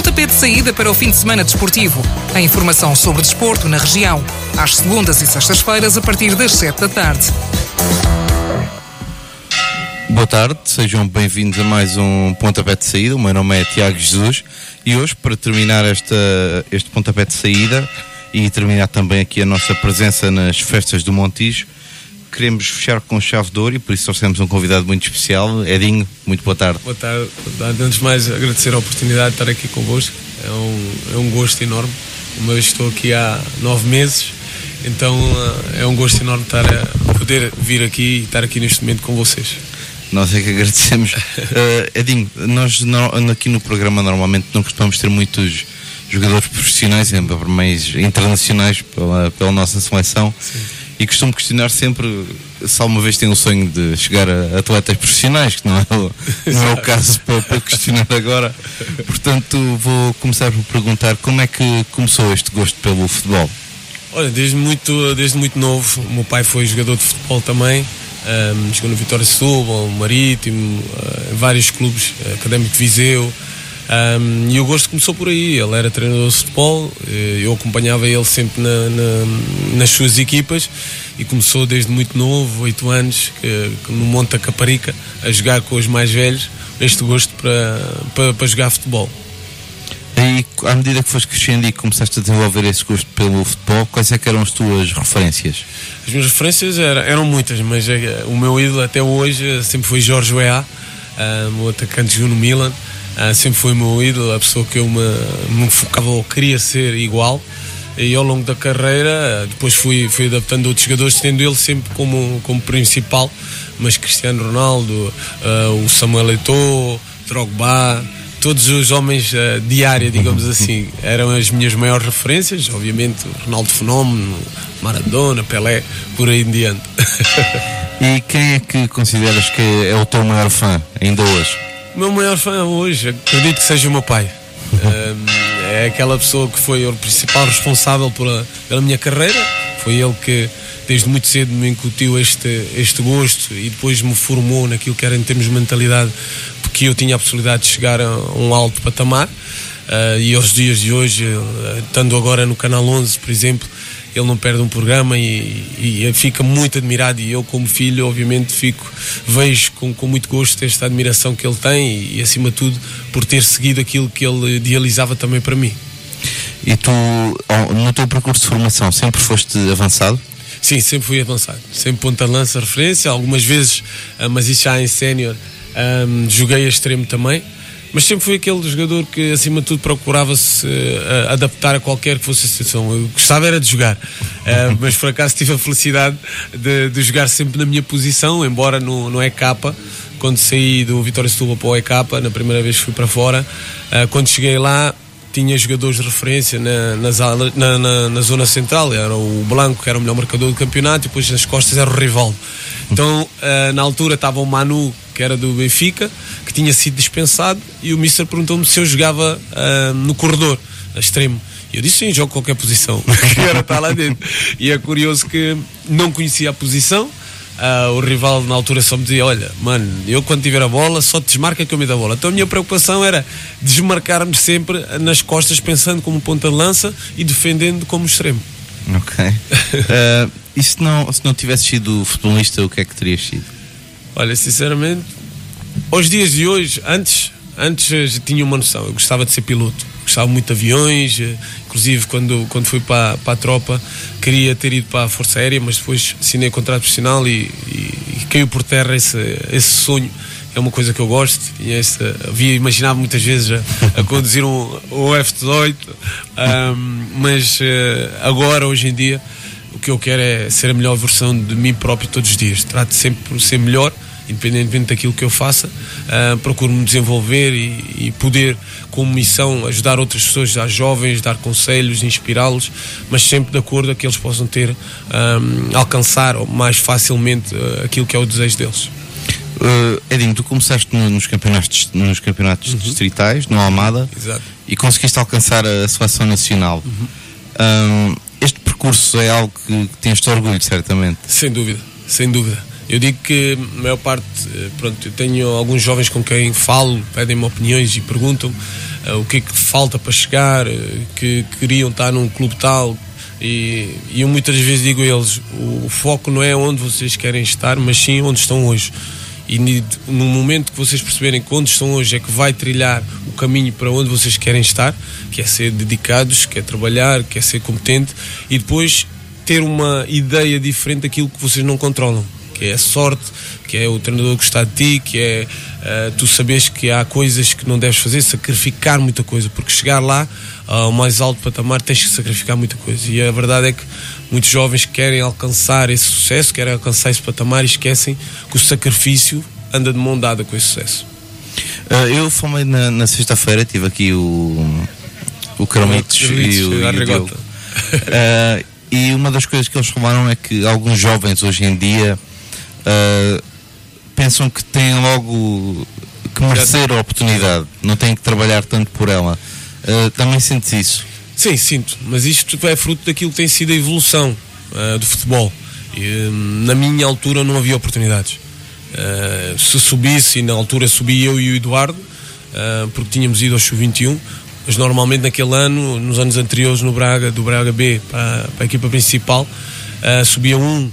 Pontapé de saída para o fim de semana desportivo. A informação sobre desporto na região. Às segundas e sextas-feiras, a partir das 7 da tarde. Boa tarde, sejam bem-vindos a mais um Pontapé de Saída. O meu nome é Tiago Jesus e hoje, para terminar esta, este Pontapé de Saída e terminar também aqui a nossa presença nas festas do Montijo, queremos fechar com chave de ouro e por isso trouxemos um convidado muito especial. Edinho, muito boa tarde. Boa tarde. Boa tarde. Antes de mais, agradecer a oportunidade de estar aqui convosco. É um, é um gosto enorme. Uma vez estou aqui há nove meses, então é um gosto enorme estar a poder vir aqui e estar aqui neste momento com vocês. Nós é que agradecemos. uh, Edinho, nós no, aqui no programa normalmente não costumamos ter muitos jogadores profissionais, mais internacionais pela, pela nossa seleção. Sim. E costumo questionar sempre se alguma vez tem o sonho de chegar a atletas profissionais, que não é o, não é o caso para, para questionar agora. Portanto, vou começar por perguntar como é que começou este gosto pelo futebol? Olha, desde muito, desde muito novo. O meu pai foi jogador de futebol também um, jogou no Vitória Setúbal, Marítimo, uh, vários clubes, uh, Académico Viseu. Um, e o gosto começou por aí. Ele era treinador de futebol, eh, eu acompanhava ele sempre na, na, nas suas equipas e começou desde muito novo, 8 anos, que, no Monte Caparica, a jogar com os mais velhos, este gosto para, para, para jogar futebol. E à medida que foste crescendo e começaste a desenvolver esse gosto pelo futebol, quais é que eram as tuas referências? As minhas referências eram, eram muitas, mas é, o meu ídolo até hoje sempre foi Jorge Weah, um, o atacante no Milan, uh, sempre foi o meu ídolo, a pessoa que eu me, me focava ou queria ser igual. E ao longo da carreira, depois fui, fui adaptando outros jogadores, tendo ele sempre como, como principal, mas Cristiano Ronaldo, uh, o Samuel Eto'o, Drogba, todos os homens uh, de área, digamos assim, eram as minhas maiores referências. Obviamente, Ronaldo Fenómeno, Maradona, Pelé, por aí em diante. e quem é que consideras que é o teu maior fã, ainda hoje? O meu maior fã hoje, acredito que seja o meu pai. é aquela pessoa que foi o principal responsável pela, pela minha carreira. Foi ele que desde muito cedo me incutiu este, este gosto e depois me formou naquilo que era em termos de mentalidade que eu tinha a possibilidade de chegar a um alto patamar. Uh, e aos dias de hoje, uh, estando agora no Canal 11, por exemplo, ele não perde um programa e, e fica muito admirado. E eu, como filho, obviamente, fico, vejo com, com muito gosto esta admiração que ele tem e, e, acima de tudo, por ter seguido aquilo que ele idealizava também para mim. E tu, no teu percurso de formação, sempre foste avançado? Sim, sempre fui avançado. Sempre ponta-lança, referência, algumas vezes, ah, mas isso já em sénior um, joguei a extremo também, mas sempre fui aquele jogador que, acima de tudo, procurava-se uh, adaptar a qualquer que fosse a situação. Eu gostava era de jogar, uh, mas por acaso tive a felicidade de, de, jogar sempre na minha posição, embora no, no EK, quando saí do Vitória Setúbal para o EK, na primeira vez que fui para fora, uh, quando cheguei lá, tinha jogadores de referência na, na, na, na, zona central, era o Blanco, que era o melhor marcador do campeonato, e depois nas costas era o Rivaldo. Então, uh, na altura estava o Manu, que era do Benfica, que tinha sido dispensado, e o Mister perguntou-me se eu jogava uh, no corredor, extremo. E eu disse sim, jogo qualquer posição, que era estar lá dentro. E é curioso que não conhecia a posição, uh, o rival na altura só me dizia: Olha, mano, eu quando tiver a bola só te desmarca que eu me dou a bola. Então a minha preocupação era desmarcar-me sempre nas costas, pensando como ponta de lança e defendendo como extremo. Ok. Uh, e se não, se não tivesse sido futebolista, o que é que terias sido? Olha, sinceramente, aos dias de hoje, antes, antes tinha uma noção. Eu gostava de ser piloto, gostava muito de aviões, inclusive quando, quando fui para, para a tropa, queria ter ido para a Força Aérea, mas depois assinei contrato profissional e, e, e caiu por terra esse, esse sonho é uma coisa que eu gosto e esta, havia imaginado muitas vezes a, a conduzir um, um F-18 um, mas uh, agora hoje em dia o que eu quero é ser a melhor versão de mim próprio todos os dias. Trato sempre por ser melhor, independentemente daquilo que eu faça. Uh, procuro me desenvolver e, e, poder, como missão, ajudar outras pessoas, ajudar jovens, dar conselhos, inspirá-los, mas sempre de acordo a que eles possam ter, um, ah, alcançar mais facilmente uh, aquilo que é o desejo deles. Uh, Edinho, tu começaste no, nos campeonatos, nos campeonatos uhum. distritais, no Almada, Exato. e conseguiste alcançar a seleção nacional. Uhum. Um, este percurso é algo que, que tens de orgulho, certamente. Sem dúvida, sem dúvida. Eu digo que a maior parte, eh, pronto, eu tenho alguns jovens com quem falo, pedem-me opiniões e perguntam uh, o que é que falta para chegar, uh, que queriam estar num clube tal. E, e eu muitas vezes digo a eles: o, o foco não é onde vocês querem estar, mas sim onde estão hoje. E no momento que vocês perceberem que onde estão hoje é que vai trilhar o caminho para onde vocês querem estar, que é ser dedicados, que é trabalhar, que é ser competente, e depois ter uma ideia diferente daquilo que vocês não controlam que é a sorte, que é o treinador gostar de ti, que é uh, tu sabes que há coisas que não deves fazer, sacrificar muita coisa, porque chegar lá ao mais alto patamar tens que sacrificar muita coisa. E a verdade é que muitos jovens querem alcançar esse sucesso, querem alcançar esse patamar e esquecem que o sacrifício anda de mão dada com esse sucesso. Uh, eu falei na, na sexta-feira, tive aqui o, o Carlitos e o, e o. Uh, e uma das coisas que eles falaram é que alguns jovens hoje em dia uh, pensam que têm logo que merecer a oportunidade, não têm que trabalhar tanto por ela. Uh, também sentes isso? Sim, sinto, mas isto é fruto daquilo que tem sido a evolução uh, do futebol. E, na minha altura não havia oportunidades. Se subisse, e na altura subi eu e o Eduardo, porque tínhamos ido ao Sub-21, mas normalmente naquele ano, nos anos anteriores no Braga, do Braga B para, para a equipa principal, uh, subia um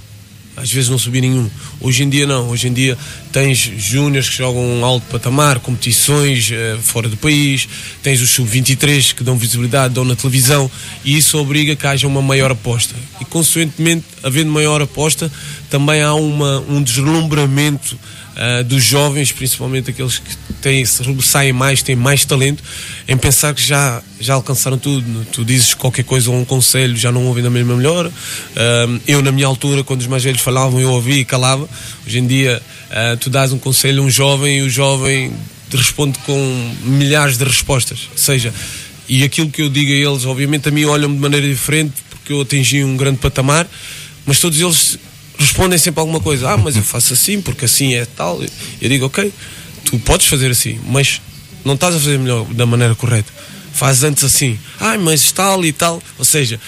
às vezes não subia nenhum. Hoje em dia não, hoje em dia tens júniores que jogam um alto patamar, competições uh, fora do país, tens os sub-23 que dão visibilidade, dão na televisão e isso obriga que haja uma maior aposta. E consequentemente, havendo maior aposta, também há uma, um deslumbramento uh, dos jovens, principalmente aqueles que têm, saem mais, têm mais talento, em pensar que já, já alcançaram tudo. Tu dizes qualquer coisa ou um conselho, já não ouvem da mesma melhor. Uh, eu, na minha altura, quando os mais velhos falavam, eu ouvia e calava. Hoje em dia, uh, tu dás um conselho a um jovem e o jovem responde com milhares de respostas. Ou seja, e aquilo que eu digo a eles, obviamente a mim olham de maneira diferente porque eu atingi um grande patamar, mas todos eles respondem sempre alguma coisa. Ah, mas eu faço assim porque assim é tal. Eu digo, ok, tu podes fazer assim, mas não estás a fazer melhor da maneira correta. Faz antes assim. Ah, mas tal e tal. Ou seja,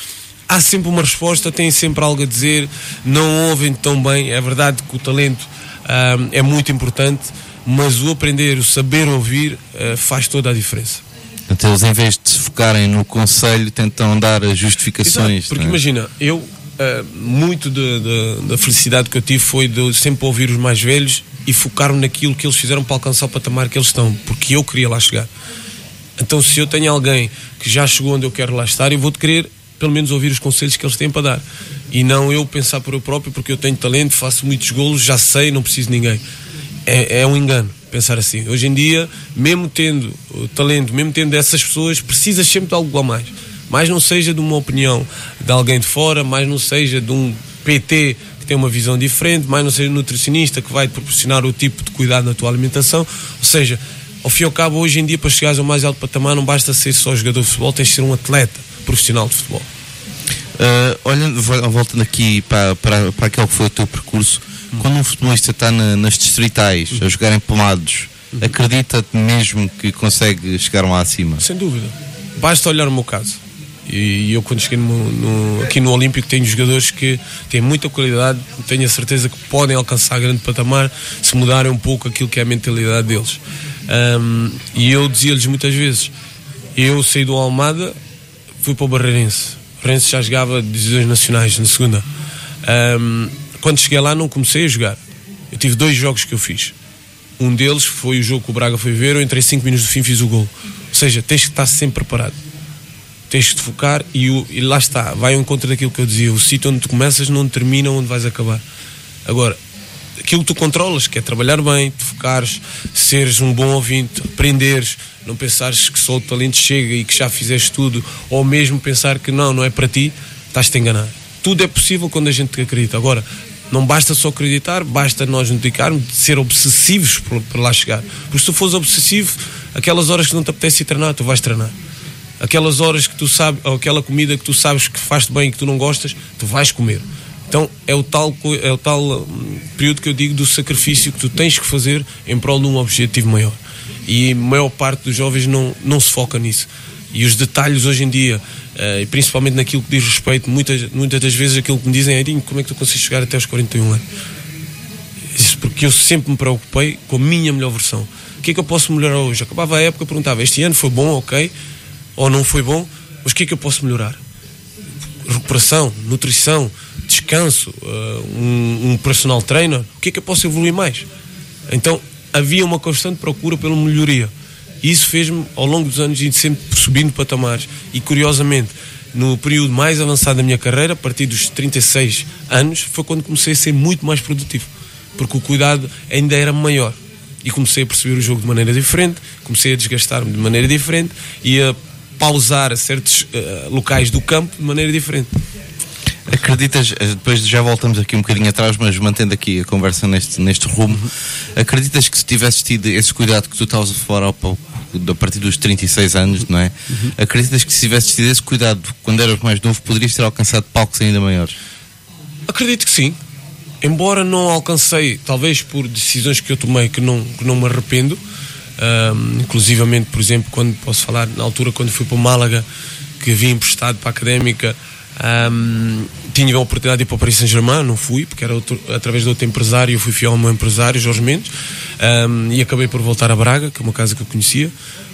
há sempre uma resposta, têm sempre algo a dizer, não ouvem tão bem. É verdade que o talento uh, é muito importante, mas o aprender, o saber ouvir uh, faz toda a diferença. Então eles em vez de se focarem no conselho tentam dar justificações. Exato, porque é? imagina, eu Uh, muito de, de, da felicidade que eu tive foi de sempre ouvir os mais velhos e focar-me naquilo que eles fizeram para alcançar o patamar que eles estão, porque eu queria lá chegar. Então, se eu tenho alguém que já chegou onde eu quero lá estar, eu vou querer pelo menos ouvir os conselhos que eles têm para dar e não eu pensar por eu próprio, porque eu tenho talento, faço muitos golos, já sei, não preciso de ninguém. É, é um engano pensar assim. Hoje em dia, mesmo tendo talento, mesmo tendo essas pessoas, precisas sempre de algo a mais mais não seja de uma opinião de alguém de fora, mais não seja de um PT que tem uma visão diferente, mais não seja um nutricionista que vai te proporcionar o tipo de cuidado na tua alimentação. Ou seja, ao fim e ao cabo, hoje em dia, para chegares ao mais alto patamar, não basta ser só jogador de futebol, tens de ser um atleta profissional de futebol. Uh, olhando, voltando aqui para, para, para aquele que foi o teu percurso, hum. quando um futebolista está na, nas distritais hum. a jogar em pomados, hum. acredita-te mesmo que consegue chegar lá acima? Sem dúvida. Basta olhar o meu caso e eu, quando cheguei no, no, aqui no Olímpico, tenho jogadores que têm muita qualidade, tenho a certeza que podem alcançar grande patamar se mudarem um pouco aquilo que é a mentalidade deles. Um, e eu dizia-lhes muitas vezes: eu saí do Almada, fui para o Barreirense. O Barreirense já jogava divisões nacionais na segunda. Um, quando cheguei lá, não comecei a jogar. Eu tive dois jogos que eu fiz. Um deles foi o jogo que o Braga foi ver, eu entrei 5 minutos do fim fiz o gol. Ou seja, tens que estar sempre preparado tens de focar e, o, e lá está, vai ao encontro daquilo que eu dizia: o sítio onde tu começas não termina onde vais acabar. Agora, aquilo que tu controlas, que é trabalhar bem, te focares, seres um bom ouvinte, aprenderes, não pensares que só o talento chega e que já fizeste tudo, ou mesmo pensar que não, não é para ti, estás-te a enganar. Tudo é possível quando a gente acredita. Agora, não basta só acreditar, basta nós nos dedicarmos, de ser obsessivos para lá chegar. Porque se tu fores obsessivo, aquelas horas que não te apetece ir treinar, tu vais treinar aquelas horas que tu sabes, ou aquela comida que tu sabes que faz-te bem e que tu não gostas, tu vais comer. Então é o tal, é o tal hum, período que eu digo do sacrifício que tu tens que fazer em prol de um objetivo maior. E a maior parte dos jovens não, não se foca nisso. E os detalhes hoje em dia, uh, e principalmente naquilo que diz respeito, muitas, muitas das vezes aquilo que me dizem é como é que tu consegues chegar até aos 41 anos? porque eu sempre me preocupei com a minha melhor versão. O que é que eu posso melhorar hoje? Acabava a época, perguntava: este ano foi bom, ok? Ou não foi bom? Mas o que é que eu posso melhorar? Recuperação, nutrição, descanso, uh, um, um personal trainer. O que é que eu posso evoluir mais? Então havia uma constante procura pela melhoria. E isso fez-me, ao longo dos anos, ir sempre subindo patamares. E curiosamente, no período mais avançado da minha carreira, a partir dos 36 anos, foi quando comecei a ser muito mais produtivo. Porque o cuidado ainda era maior. E comecei a perceber o jogo de maneira diferente, comecei a desgastar-me de maneira diferente e a pausar certos uh, locais do campo de maneira diferente. Acreditas, eh, depois já voltamos aqui um bocadinho atrás, mas mantendo aqui a conversa neste, neste rumo, acreditas que se tivesses tido esse cuidado que tu estavas a falar ao pouco, a partir dos 36 anos, não é? Uhum. Acreditas que se tivesses tido esse cuidado quando eras mais novo, poderias ter alcançado palcos ainda maiores? Acredito que sim. Embora não alcancei, talvez por decisões que eu tomei que não, que não me arrependo, um, inclusivamente, por exemplo, quando posso falar, na altura quando fui para o Málaga, que havia emprestado para a Académica, um, tinha a oportunidade de ir para o Paris Saint-Germain, não fui, porque era outro, através de outro empresário, eu fui fiel ao meu empresário, Jorge Mendes, um, e acabei por voltar a Braga, que é uma casa que eu conhecia,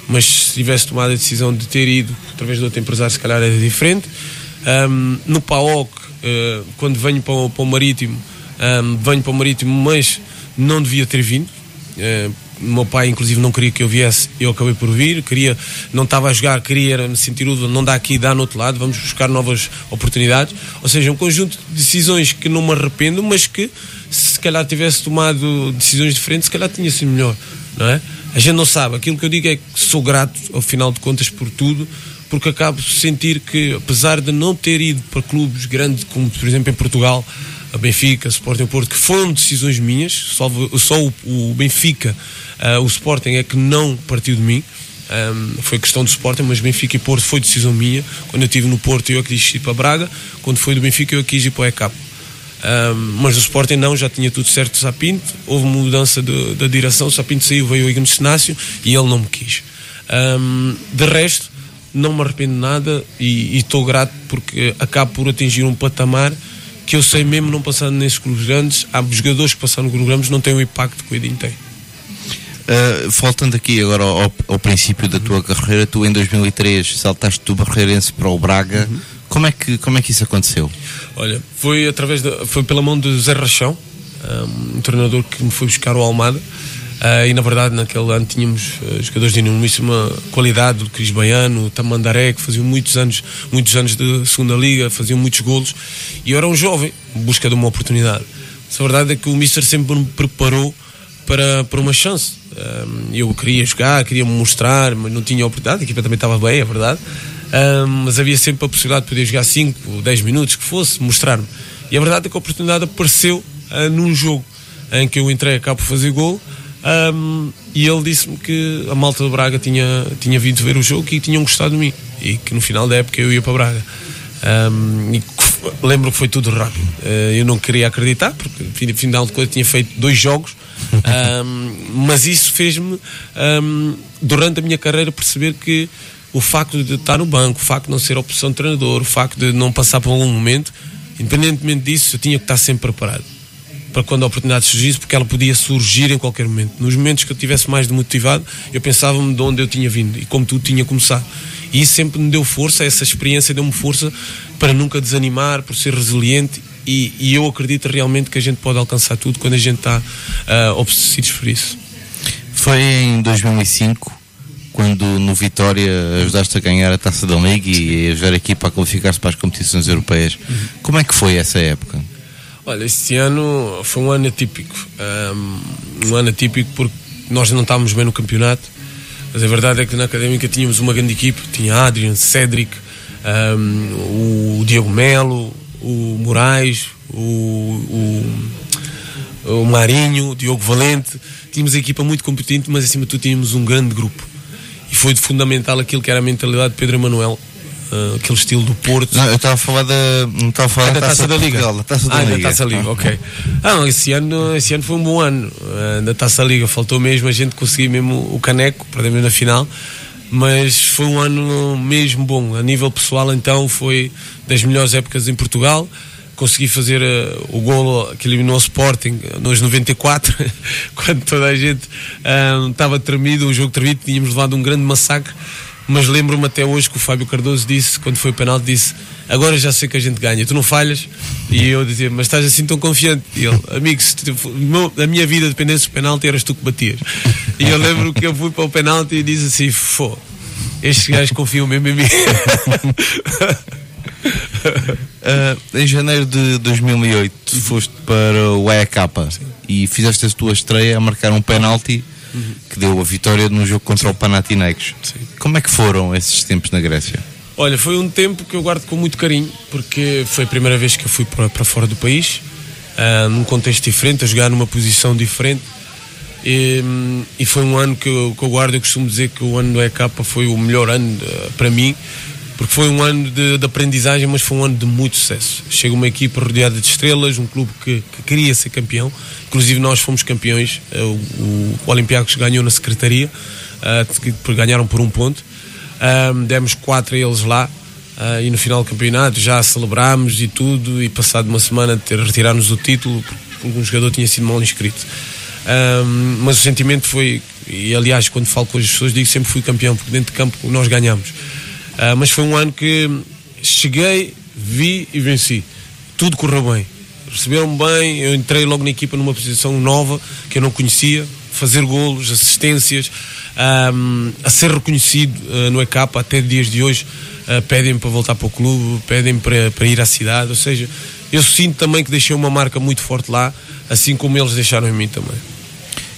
mas se tivesse tomado a decisão de ter ido através de outro empresário, se calhar era diferente. Um, no PAOC, uh, quando venho para o, para o Marítimo, venho para o Marítimo, mas não devia ter vindo, uh, meu pai, inclusive, não queria que eu viesse, eu acabei por vir. Queria, não estava a jogar, queria me sentir útil, não dá aqui, dá no outro lado, vamos buscar novas oportunidades. Ou seja, um conjunto de decisões que não me arrependo, mas que se calhar tivesse tomado decisões diferentes, se calhar tinha sido melhor, não é? A gente não sabe. Aquilo que eu digo é que sou grato, ao final de contas, por tudo, porque acabo de sentir que, apesar de não ter ido para clubes grandes, como por exemplo em Portugal, a Benfica, Sporting Porto, que foram decisões minhas, só, só o, o Benfica Uh, o Sporting é que não partiu de mim. Um, foi questão do Sporting, mas Benfica e Porto foi decisão minha. Quando eu estive no Porto, eu quis ir para Braga. Quando foi do Benfica, eu quis ir para o ECAP. Um, mas o Sporting não, já tinha tudo certo. Sapinto, houve mudança de, da direção. Sapinto saiu, veio o Igor Cenácio e ele não me quis. Um, de resto, não me arrependo de nada e estou grato porque acabo por atingir um patamar que eu sei mesmo não passando nesses clubes grandes. Há jogadores que passaram no clubes grandes não têm o impacto que o Edinho tem. Uh, voltando aqui agora ao, ao, princípio da tua carreira, tu em 2003 saltaste do Barreirense para o Braga. Uhum. Como, é que, como é que isso aconteceu? Olha, foi através de, foi pela mão de Zé Rachão, um, um treinador que me foi buscar o Almada. Uh, e na verdade naquele ano tínhamos uh, jogadores de enormíssima qualidade, o Cris Baiano, o Tamandaré, que faziam muitos anos, muitos anos de segunda liga, faziam muitos golos, e eu era um jovem, em busca de uma oportunidade. a verdade é que o Mister sempre me preparou para, para uma chance eu queria jogar, queria me mostrar, mas não tinha oportunidade. A equipa também estava bem, é verdade. mas havia sempre a possibilidade de poder jogar 5, 10 minutos, que fosse, mostrar-me. E a verdade é que a oportunidade apareceu uh, num jogo em que eu entrei a cabo por fazer gol. Um, e ele disse-me que a malta do Braga tinha, tinha vindo ver o jogo e tinham gostado de mim. E que no final da época eu ia para Braga. Um, e lembro que foi tudo rápido. Uh, eu não queria acreditar, porque no final de contas tinha feito dois jogos um, mas isso fez-me, um, durante a minha carreira, perceber que o facto de estar no banco, o facto de não ser opção de treinador, o facto de não passar por algum momento, independentemente disso, eu tinha que estar sempre preparado para quando a oportunidade surgisse, porque ela podia surgir em qualquer momento. Nos momentos que eu estivesse mais demotivado, eu pensava-me de onde eu tinha vindo e como tudo tinha começado. E isso sempre me deu força, essa experiência deu-me força para nunca desanimar, por ser resiliente e, e, eu acredito realmente que a gente pode alcançar tudo quando a gente está uh, obsessivo por isso. Foi em 2005 quando no Vitória ajudaste a ganhar a Taça da Liga e a ajudar a equipa a qualificar-se para as competições europeias. Uhum. Como é que foi essa época? Olha, este ano foi um ano atípico. Um, ano atípico porque nós não estávamos bem no campeonato, mas a verdade é que na Académica tínhamos uma grande equipe, tinha Adrian, Cédric, um, o Diego Melo, o Moraes, o, o, o Marinho, o Diogo Valente. Tínhamos a equipa muito competente, mas acima de tudo tínhamos um grande grupo. E foi fundamental aquilo que era a mentalidade de Pedro Emanuel. Uh, aquele estilo do Porto. Não, eu estava a falar da, não estava a falar da, taça, taça da Liga. Portugal, taça da ah, Liga. da Taça Liga, ok. Ah, esse ano, esse ano foi um bom ano uh, da Taça Liga. Faltou mesmo a gente conseguir mesmo o caneco, perdemos na final mas foi um ano mesmo bom. A nível pessoal, então, foi das melhores épocas em Portugal. consegui fazer uh, o golo que eliminou o Sporting nos 94, quando toda a gente estava uh, tremido, o jogo tremido, tínhamos levado um grande massacre. Mas lembro-me até hoje que o Fábio Cardoso disse, quando foi o penalti, disse: Agora já sei que a gente ganha, tu não falhas. E eu dizia: Mas estás assim tão confiante? E ele: Amigo, se tu, a minha vida dependesse do penalti, eras tu que batias. E eu lembro que eu fui para o penalti e disse assim: Fô, estes gajos confiam mesmo em mim. Uh, em janeiro de 2008 foste para o EK e fizeste a tua estreia a marcar um penalti uhum. que deu a vitória num jogo contra o Panathinaikos. Sim. Como é que foram esses tempos na Grécia? Olha, foi um tempo que eu guardo com muito carinho porque foi a primeira vez que eu fui para, para fora do país, uh, num contexto diferente, a jogar numa posição diferente. E, e foi um ano que eu, que eu, guardo. Eu costumo dizer que o ano do EK foi o melhor ano uh, para mim porque foi um ano de, de, aprendizagem, mas foi um ano de muito sucesso. Chega uma equipa rodeada de estrelas, um clube que, que queria ser campeão, inclusive nós fomos campeões, eh, o, o, Olympiacos ganhou na secretaria, uh, ganharam por um ponto, demos quatro a eles lá, uh, e no final do campeonato já celebrámos e tudo, e passado uma semana ter retirar-nos o título, porque um jogador tinha sido mal inscrito. Mas o sentimento foi, e aliás, quando falo com as pessoas, digo sempre fui campeão, porque dentro de campo nós ganhamos. Uh, mas foi um ano que cheguei, vi e venci. Tudo correu bem. Receberam-me bem, eu entrei logo na equipa numa posição nova que eu não conhecia, fazer golos, assistências, um, a ser reconhecido uh, no ECAP até dias de hoje. Uh, pedem-me para voltar para o clube, pedem-me para, para ir à cidade, ou seja, eu sinto também que deixei uma marca muito forte lá, assim como eles deixaram em mim também.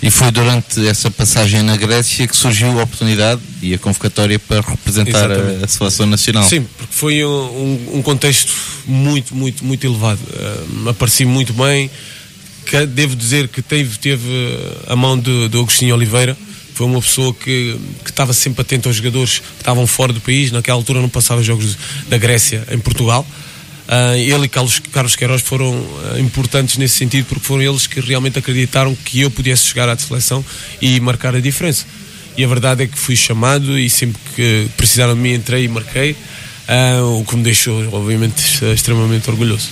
E foi durante essa passagem na Grécia que surgiu a oportunidade e a convocatória para representar a, a, seleção nacional. Sim, porque foi um, um contexto muito, muito, muito elevado. Uh, apareci muito bem. Que, devo dizer que teve, teve a mão do, do Agostinho Oliveira. Foi uma pessoa que, que estava sempre atento aos jogadores que estavam fora do país. Naquela altura não passava jogos da Grécia em Portugal. Uh, ele e Carlos, Carlos Queiroz foram uh, importantes nesse sentido porque foram eles que realmente acreditaram que eu pudesse chegar à seleção e marcar a diferença. E a verdade é que fui chamado e sempre que precisaram de mim entrei e marquei, uh, o que me deixou, obviamente, extremamente orgulhoso.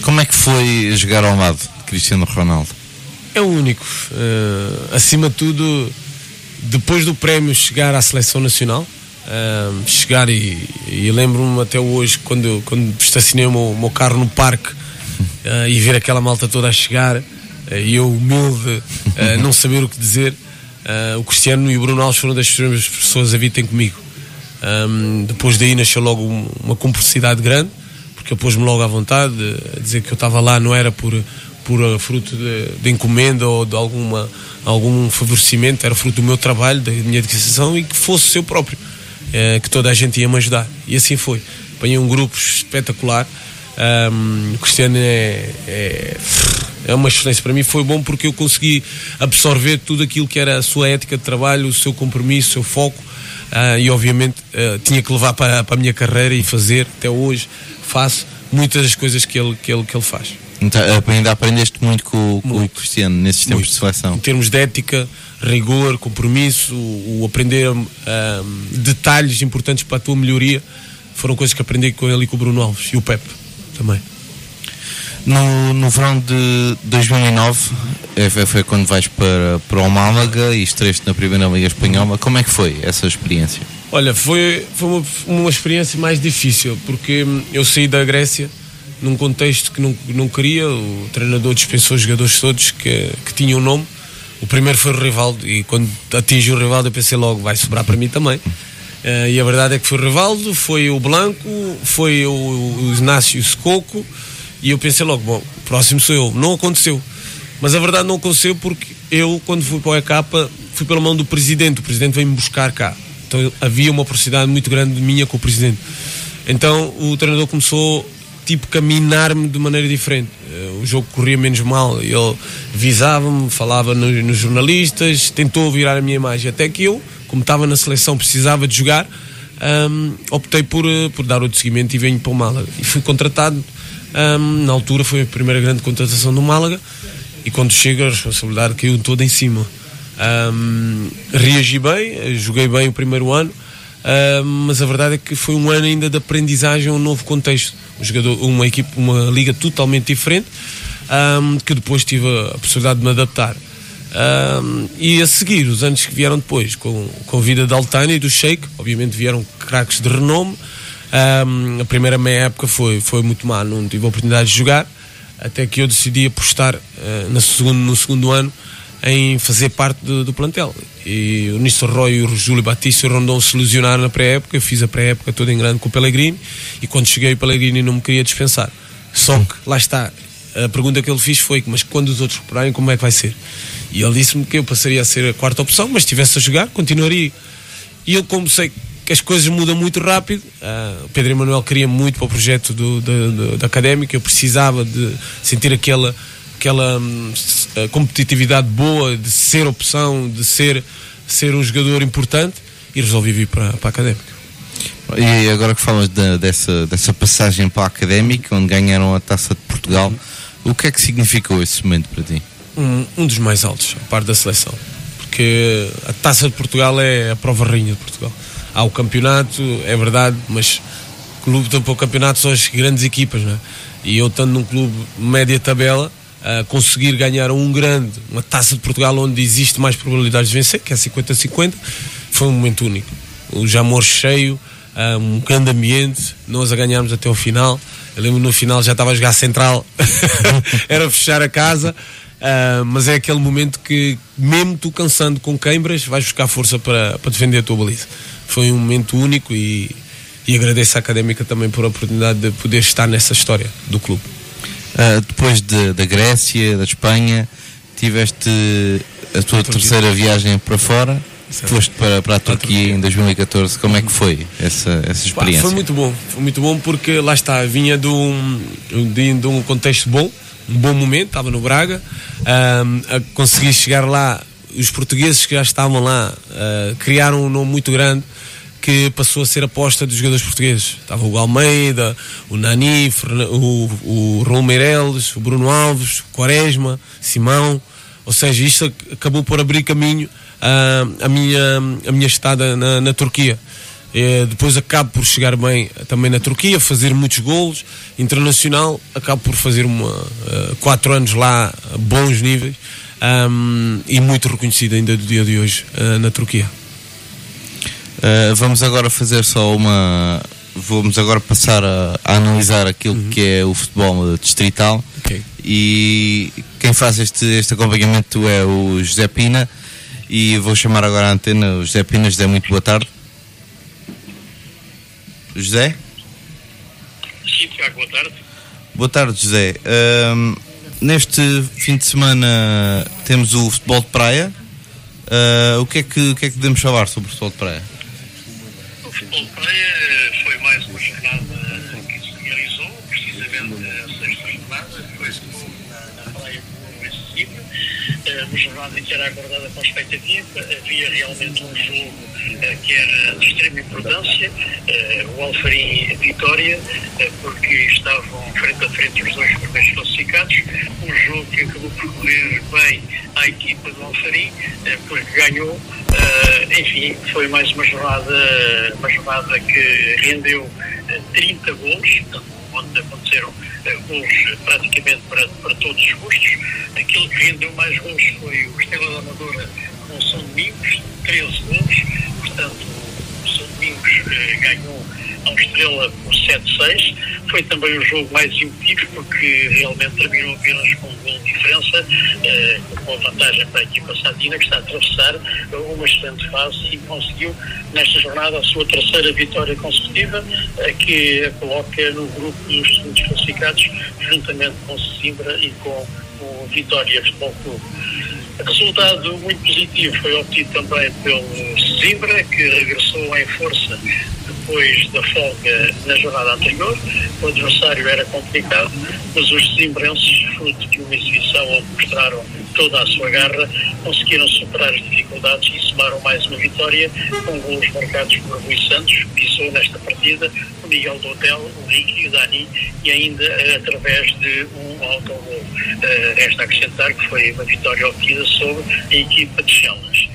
Como é que foi jogar ao lado de Cristiano Ronaldo? É o único. acima de tudo, depois do prémio chegar à seleção nacional, chegar e, e lembro-me até hoje quando, quando estacionei o meu, o meu carro no parque uh, e ver aquela malta toda a chegar uh, e eu humilde, uh, não saber o que dizer. o Cristiano e o Bruno Alves foram das primeiras pessoas a vir ter comigo. Um, depois daí nasceu logo uma cumplicidade grande, porque eu pôs-me logo à vontade a dizer que eu estava lá não era por, por fruto de, de encomenda ou de alguma, algum favorecimento, era fruto do meu trabalho, da minha dedicação e que fosse seu próprio. Eh, que toda a gente ia me ajudar. E assim foi. Apanhei um grupo espetacular. Um, o Cristiano é, é, é, uma excelência para mim. Foi bom porque eu consegui absorver tudo aquilo que era a sua ética de trabalho, o seu compromisso, o seu foco. Uh, e obviamente uh, tinha que levar para, para a minha carreira e fazer, até hoje, faço muitas das coisas que ele, que ele, que ele faz. Então, ainda aprendeste muito com, com muito. o Cristiano nesses tempos muito. de seleção. Em termos de ética, rigor, compromisso, o, o aprender um, detalhes importantes para a tua melhoria, foram coisas que aprendi com ele e com o Bruno Alves e o Pepe também. No, no verão de 2009 é, foi quando vais para, para o Málaga e estreaste na Primeira Liga Espanhola. Como é que foi essa experiência? Olha, foi, foi uma, uma experiência mais difícil porque hum, eu saí da Grécia num contexto que não, não queria. O treinador dispensou os jogadores todos que, que tinham nome o primeiro foi o Rivaldo e quando atingi o Rivaldo eu pensei logo, vai sobrar para mim também. Uh, e a verdade é que foi o Rivaldo, foi o Blanco, foi o, o Inácio Secoco e eu pensei logo, bom, o próximo sou eu. Não aconteceu. Mas a verdade não aconteceu porque eu, quando fui para o ECAPA, fui pela mão do presidente. O presidente veio-me buscar cá. Então havia uma proximidade muito grande minha com o presidente. Então o treinador começou tipo caminar-me de maneira diferente. Uh, o jogo corria menos mal, ele visava-me, falava nos, nos, jornalistas, tentou virar a minha imagem. Até que eu, como estava na seleção, precisava de jogar, um, optei por, uh, por dar outro seguimento e venho para o Málaga. E fui contratado, um, na altura foi a primeira grande contratação do Málaga, e quando chega a responsabilidade caiu toda em cima. Um, reagi bem, joguei bem o primeiro ano Uh, mas a verdade é que foi um ano ainda de aprendizagem, um novo contexto. Um jogador, uma equipe, uma liga totalmente diferente, um, que depois tive a possibilidade de me adaptar. Um, e a seguir, os anos que vieram depois, com, com a vida da Altânia e do Sheik, obviamente vieram craques de renome. Um, a primeira meia época foi, foi muito má, não tive a oportunidade de jogar, até que eu decidi apostar uh, no, segundo, no segundo ano em fazer parte do, do plantel. E o Nisto Roy, o Júlio Batista e o Rondon se lesionaram na pré-época, eu fiz a pré-época toda em grande com o Pellegrini, e quando cheguei o Pellegrini não me queria dispensar. Só que, lá está, a pergunta que ele fez foi: mas quando os outros recuperarem, como é que vai ser? E ele disse-me que eu passaria a ser a quarta opção, mas se estivesse a jogar, continuaria. E eu, como sei que as coisas mudam muito rápido, uh, Pedro Emanuel queria muito para o projeto do, do, do, da académica, eu precisava de sentir aquela aquela hum, competitividade boa de ser opção, de ser, ser um jogador importante e resolvi vir para, para a Académica. E agora que falas de, dessa, dessa passagem para a Académica, onde ganharam a Taça de Portugal, o que é que significou esse momento para ti? Um, um dos mais altos, a parte da seleção. Porque a Taça de Portugal é a prova rainha de Portugal. Há o campeonato, é verdade, mas clube para o campeonato são as grandes equipas, não é? E eu estando num clube média tabela, uh, conseguir ganhar um grande, uma taça de Portugal onde existe mais probabilidades de vencer, que é 50-50, foi um momento único. O Jamor cheio, uh, um grande ambiente, nós a ganharmos até o final. Eu lembro no final já estava a jogar central, era fechar a casa. Uh, mas é aquele momento que, mesmo tu cansando com queimbras, vais buscar força para, para defender a tua baliza. Foi um momento único e, e agradeço à Académica também por a oportunidade de poder estar nessa história do clube. Uh, depois de, da Grécia, da Espanha, tiveste a tua terceira viagem para fora. Foste para, para a Turquia em 2014, como é que foi essa, essa experiência? foi muito bom, foi muito bom porque lá está, vinha de um, de, de um contexto bom, um bom momento, estava no Braga, um, consegui chegar lá, os portugueses que já estavam lá uh, criaram um nome muito grande, que passou a ser aposta dos jogadores portugueses. Estava o Almeida, o Nani, o, o Meireles, o Bruno Alves, o Quaresma, Simão. Ou seja, isto acabou por abrir caminho uh, a, minha, a minha estada na, na Turquia. É, depois acabo por chegar bem também na Turquia, fazer muitos golos. Internacional, acabo por fazer uma, uh, quatro anos lá, bons níveis. Um, e muito reconhecido ainda do dia de hoje uh, na Turquia. Uh, vamos agora fazer só uma. Vamos agora passar a, a analisar aquilo uhum. que é o futebol distrital. Okay. E quem faz este, este acompanhamento é o José Pina. E vou chamar agora a antena o José Pina. José, muito boa tarde. José? Sim, Tiago, boa tarde. Boa tarde, José. Uh, neste fim de semana temos o futebol de praia. Uh, o, que é que, o que é que podemos falar sobre o futebol de praia? Futebol de praia foi mais uma jornada que se realizou, precisamente a sexta jornada, foi na, na praia do Recife, eh, uma jornada que era aguardada com expectativa, havia realmente um jogo eh, que era de extrema importância, eh, o Alfarim Vitória, porque estavam frente a frente os dois primeiros classificados, um jogo que acabou por correr bem à equipa do Alfarim, porque ganhou enfim, foi mais uma jornada, uma jornada que rendeu 30 eh, gols, onde aconteceram gols praticamente para, para todos os gostos. Aquilo que rendeu mais gols foi o Estela da Amadora com São Domingos, 13 gols, portanto o São Domingos uh, ganhou ao Estrela por 7-6. Foi também o jogo mais emotivo porque realmente terminou apenas com um gol de diferença, eh, com a vantagem para a equipa Sadina, que está a atravessar uma excelente fase e conseguiu nesta jornada a sua terceira vitória consecutiva, eh, que a coloca no grupo dos segundos classificados, juntamente com Simbra e com o Vitória Futebol Clube. Resultado muito positivo foi obtido também pelo Simbra, que regressou em força depois da folga na jornada anterior. O adversário era complicado, mas os simbrenses, fruto de uma exibição onde mostraram toda a sua garra, conseguiram superar as dificuldades e somaram mais uma vitória, com gols marcados por Rui Santos, que pisou nesta partida, o Miguel do Hotel, o Ricky, o Dani, e ainda através de um autogol. Uh, resta acrescentar que foi uma vitória obtida sobre a equipa de Chelas.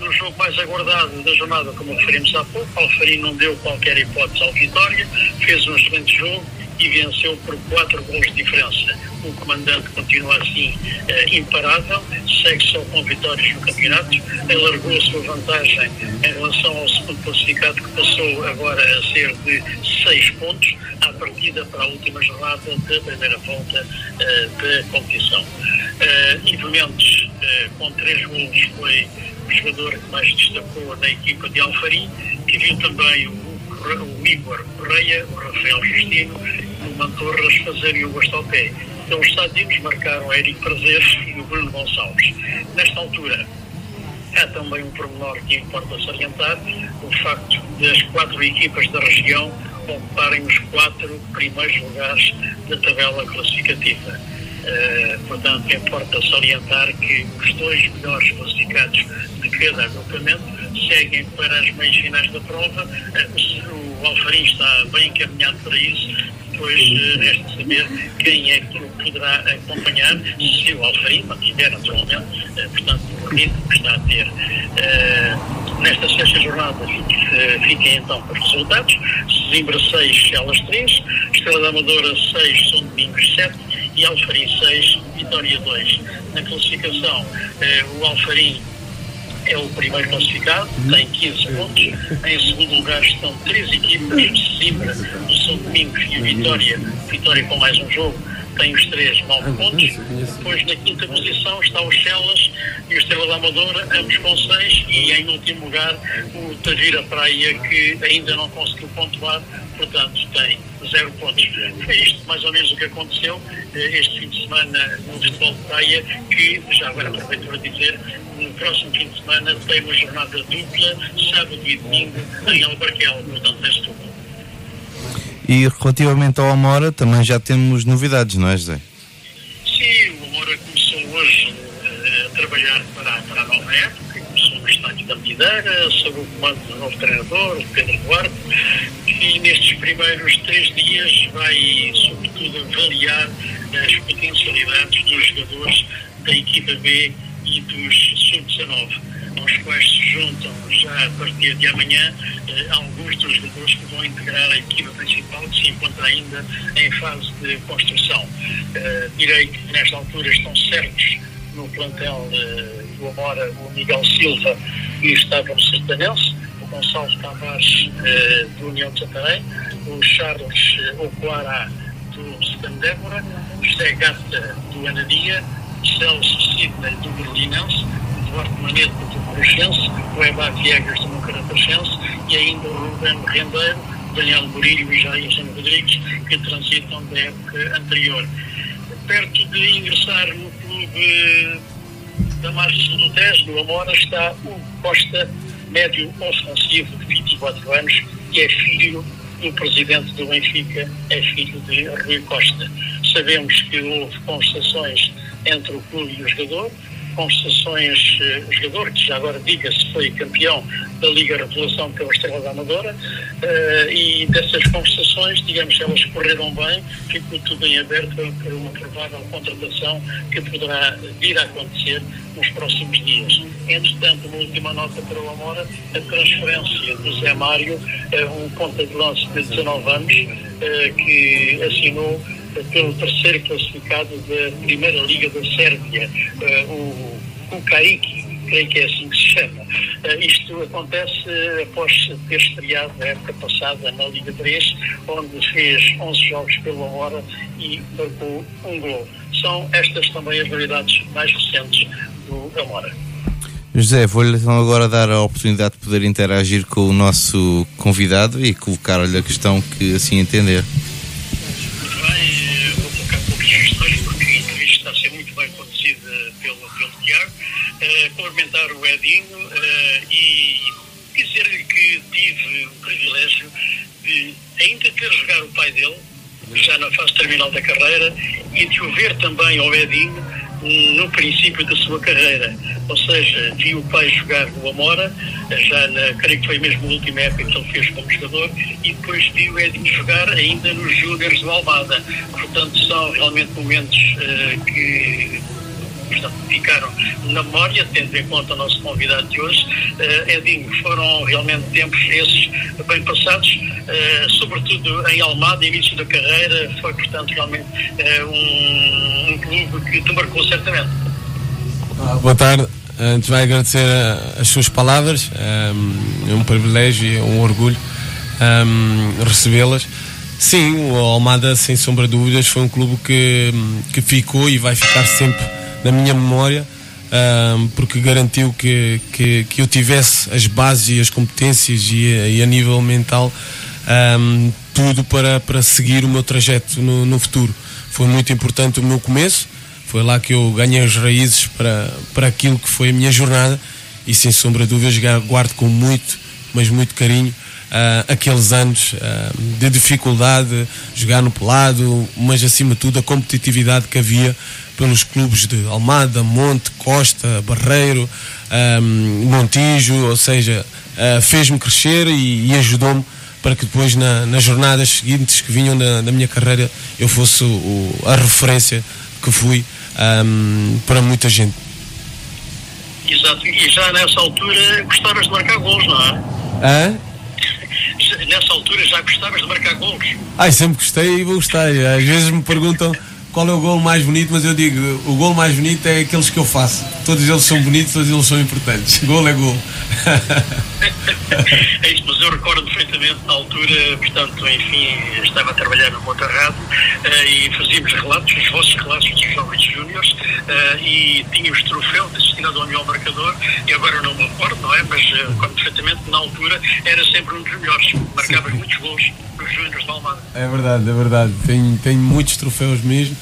No jogo mais aguardado da jornada, como referimos há pouco, Alfarim não deu qualquer hipótese ao Vitória, fez um excelente jogo e venceu por quatro gols de diferença. O comandante continua assim eh, imparável, segue só com vitórias no campeonato, alargou a sua vantagem em relação ao segundo classificado, que passou agora a ser de seis pontos, à partida para a última jornada da primeira volta eh, da competição. Mendes, uh, com três gols, foi o jogador que mais destacou na equipa de Alfarim, que viu também o, o Igor Correia, o Rafael Justino o Mantorras fazerem o gosto ao pé. Então os sadinos marcaram Eric Prazer e o Bruno Gonçalves. Nesta altura, há também um pormenor que importa salientar, o facto das quatro equipas da região ocuparem os quatro primeiros lugares da tabela classificativa. Uh, portanto, importa salientar que os dois melhores classificados de cada agrupamento seguem para as meias finais da prova. Uh, o Alfarim está bem encaminhado para isso. Depois uh, resta saber quem é que o poderá acompanhar, se o Alfarim mantiver naturalmente, portanto, o ritmo que está a ter. nesta sexta jornada fiquem então para os resultados. Zimbra 6, Elas 3, Estrela da Amadora 6, São Domingos 7 e Alfarim 6, Vitória 2. Na classificação, eh, o Alfarim é o primeiro classificado, tem 15 pontos. Em segundo lugar estão três equipas, Zimbra, o São Domingos e o Vitória, Vitória com mais um jogo, tem os três nove pontos. Depois na quinta posição está o Chelas e o Estrela da Amadora, ambos com seis, e em último lugar o Tavira Praia, que ainda não conseguiu pontuar, portanto tem zero pontos. Foi isto mais ou menos o que aconteceu eh, este fim de semana no futebol de praia, que já agora aproveito para dizer, no próximo fim de semana tem uma jornada dupla, sábado e domingo, em Albarquel, portanto neste. E relativamente ao Amora, também já temos novidades, não é, José? Sim, o Amora começou hoje uh, a trabalhar para, para a nova época, começou no estádio da Medideira, sob o comando do novo treinador, o Pedro Duarte, e nestes primeiros três dias vai, sobretudo, avaliar as potencialidades dos jogadores da equipa B e dos sub-19 aos quais se juntam já a partir de amanhã eh, alguns dos jogadores que vão integrar a equipa principal que se encontra ainda em fase de construção. Eh, direi que nesta altura estão certos no plantel eh, do Amora o Miguel Silva e o Estávão Sertanense, o Gonçalo Tavares eh, do União de Santarém, o Charles eh, Ocoara do Secandébora, José Gata do Anadia, Celso Sidney do Berlinense, Manete do Cruxense, o Eba Viegas do Mucarapaxense e ainda o Ruben Rendeiro, Daniel Murilho e Jair São Rodrigues, que transitam da época anterior. Perto de ingressar no clube da margem do Tejo, no Amora, está o Costa, médio ofensivo de 24 anos, que é filho do presidente do Benfica, é filho de Rui Costa. Sabemos que houve conversações entre o clube e o jogador, conversações, eh, jogador, que já agora diga-se, foi campeão da Liga Revelação pela Estrela da Amadora, uh, e dessas conversações, digamos, elas correram bem, ficou tudo em aberto para uma provável contratação que poderá vir a acontecer nos próximos dias. Entretanto, uma última nota para o Amora, a transferência do Zé Mário, um ponta de lance de 19 anos, uh, que assinou pelo terceiro classificado da Primeira Liga da Sérvia, uh, o Kukaiki, creio que é assim que se chama. Uh, isto acontece após ter estreado a época passada na Liga 3, onde fez 11 jogos pela hora e marcou um gol. São estas também as variedades mais recentes do Amora. José, vou-lhe então agora dar a oportunidade de poder interagir com o nosso convidado e colocar-lhe a questão que assim entender. Cumprimentar o Edinho uh, e dizer-lhe que tive o privilégio de ainda ter jogar o pai dele, já na fase terminal da carreira, e de o ver também ao Edinho no princípio da sua carreira. Ou seja, vi o pai jogar no Amora, já na, creio que foi mesmo a última época que ele fez como jogador, e depois vi o Edinho jogar ainda nos Júniors do Almada. Portanto, são realmente momentos uh, que portanto, ficaram na memória, tendo em conta o nosso convidado de hoje. Uh, Edinho, foram realmente tempos esses bem passados, uh, sobretudo em Almada, início da carreira, foi, portanto, realmente uh, um, um clube que te marcou certamente. Boa tarde. Antes vai agradecer as suas palavras. É um privilégio e um orgulho recebê-las. Sim, o Almada, sem sombra de dúvidas, foi um clube que, que ficou e vai ficar sempre na minha memória, um, porque garantiu que, que, que, eu tivesse as bases e as competências e, e a nível mental um, tudo para, para seguir o meu trajeto no, no futuro. Foi muito importante o meu começo, foi lá que eu ganhei as raízes para, para aquilo que foi a minha jornada e sem sombra de dúvidas guardo com muito, mas muito carinho uh, aqueles anos uh, de dificuldade, jogar no pelado, mas acima de tudo a competitividade que havia pelos clubes de Almada, Monte, Costa, Barreiro, um, Montijo, ou seja, uh, fez-me crescer e, e ajudou-me para que depois na, nas jornadas seguintes que vinham na, na minha carreira eu fosse o, a referência que fui um, para muita gente. Exato, e já nessa altura gostavas de marcar gols, não é? Hã? Nessa altura já gostavas de marcar gols? Ai, sempre gostei e vou gostar. Às vezes me perguntam qual é o gol mais bonito, mas eu digo, o gol mais bonito é aqueles que eu faço. Todos eles são bonitos, todos eles são importantes. Gol é gol. é isso, mas eu recordo perfeitamente na altura, portanto, enfim, estava a trabalhar no Monterrado uh, e fazíamos relatos, os vossos relatos dos jovens júniores uh, e tínhamos troféu de destinado ao melhor marcador e agora não me recordo, não é? Mas uh, recordo perfeitamente na altura era sempre um dos melhores, marcavas muitos gols nos júniores de Almada. É verdade, é verdade. Tenho, tenho muitos troféus mesmo.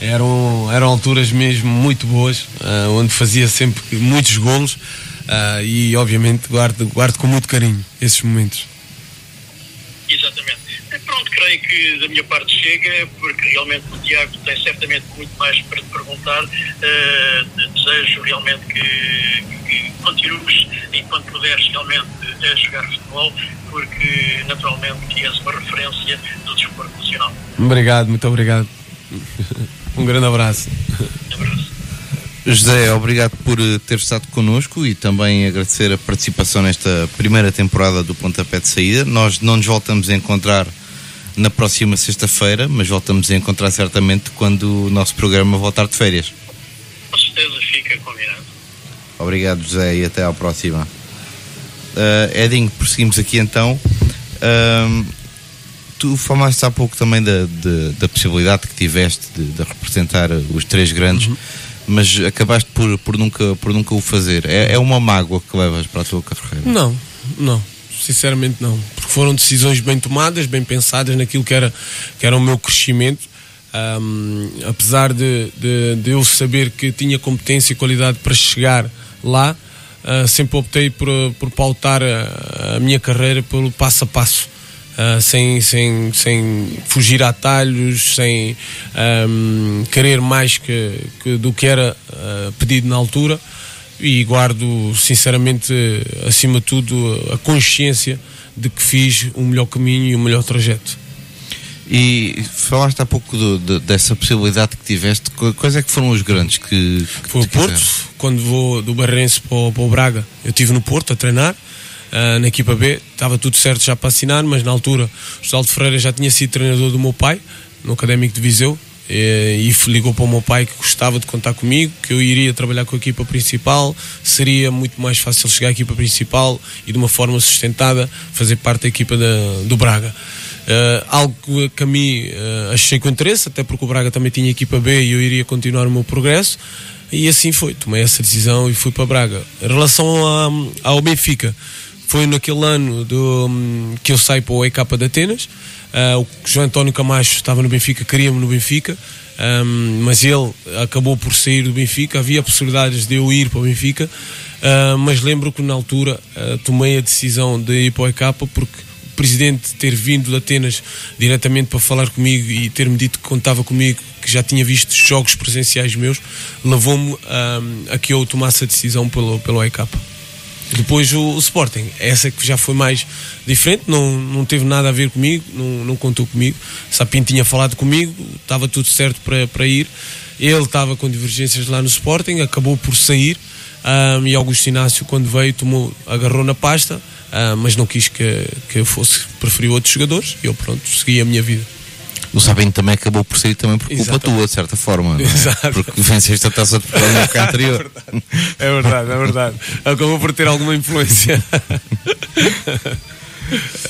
Eram, eram alturas mesmo muito boas, onde fazia sempre muitos golos uh, e obviamente guardo, guardo com muito carinho esses momentos. Exatamente. Pronto, creio que da minha parte chega, porque realmente o Tiago tem certamente muito mais para te perguntar. Uh, desejo realmente que, que continues, enquanto puderes, realmente a jogar futebol, porque naturalmente que és uma referência do desporto nacional. Obrigado, muito obrigado. um grande abraço. Um abraço. José, obrigado por eh, ter estado connosco e também agradecer a participação nesta primeira temporada do Pontapé de Saída. Nós não nos voltamos a encontrar na próxima sexta-feira, mas voltamos a encontrar certamente quando o nosso programa voltar de férias. Com certeza fica combinado. Obrigado, José, e até à próxima. Uh, Edinho, prosseguimos aqui então. Uh, tu falaste há pouco também da, da, da possibilidade que tiveste de, de representar os três grandes. Uhum mas acabaste por, por, nunca, por nunca o fazer. É, é uma mágoa que levas para a tua carreira? Não, não. Sinceramente não. Porque foram decisões bem tomadas, bem pensadas naquilo que era, que era o meu crescimento. Um, apesar de, de, de, eu saber que tinha competência e qualidade para chegar lá, uh, sempre optei por, por pautar a, a minha carreira pelo passo a passo uh, sem, sem, sem fugir a atalhos, sem um, querer mais que, que, do que era uh, pedido na altura e guardo sinceramente acima de tudo a consciência de que fiz o melhor caminho e o melhor trajeto. E falaste há pouco do, de, dessa possibilidade que tiveste. Quais é que foram os grandes que, que Foi o Porto, quando vou do Barrense para o, para o Braga. Eu estive no Porto a treinar uh, na equipa B. Estava tudo certo já para assinar, mas na altura o José Ferreira já tinha sido treinador do meu pai, no Académico de Viseu, e, e ligou para o meu pai que gostava de contar comigo, que eu iria trabalhar com a equipa principal, seria muito mais fácil chegar à equipa principal e de uma forma sustentada fazer parte da equipa da, do Braga. Uh, algo que a mim uh, achei com interesse, até porque o Braga também tinha equipa B e eu iria continuar o meu progresso. E assim foi, tomei essa decisão e fui para Braga. Em relação a, ao Benfica, foi naquele ano do, que eu saí para o EK de Atenas. Uh, o João António Camacho estava no Benfica, queria-me no Benfica, um, mas ele acabou por sair do Benfica. Havia possibilidades de eu ir para o Benfica, uh, mas lembro que na altura uh, tomei a decisão de ir para o EK porque o presidente ter vindo de Atenas diretamente para falar comigo e ter-me dito que contava comigo, que já tinha visto jogos presenciais meus, levou-me a que eu tomasse a decisão pelo, pelo EK. Depois o, o Sporting, essa que já foi mais diferente, não, não teve nada a ver comigo, não, não contou comigo. Sapinto tinha falado comigo, estava tudo certo para, para ir. Ele estava com divergências lá no Sporting, acabou por sair. Um, e Augusto Inácio, quando veio, tomou, agarrou na pasta, uh, mas não quis que, que fosse, preferiu outros jogadores. E eu, pronto, segui a minha vida. O Sabino também acabou por sair também por culpa Exatamente. tua, de certa forma. É? Exato. Porque venceste a taça de Portugal no época anterior. É verdade, é verdade. Acabou por ter alguma influência.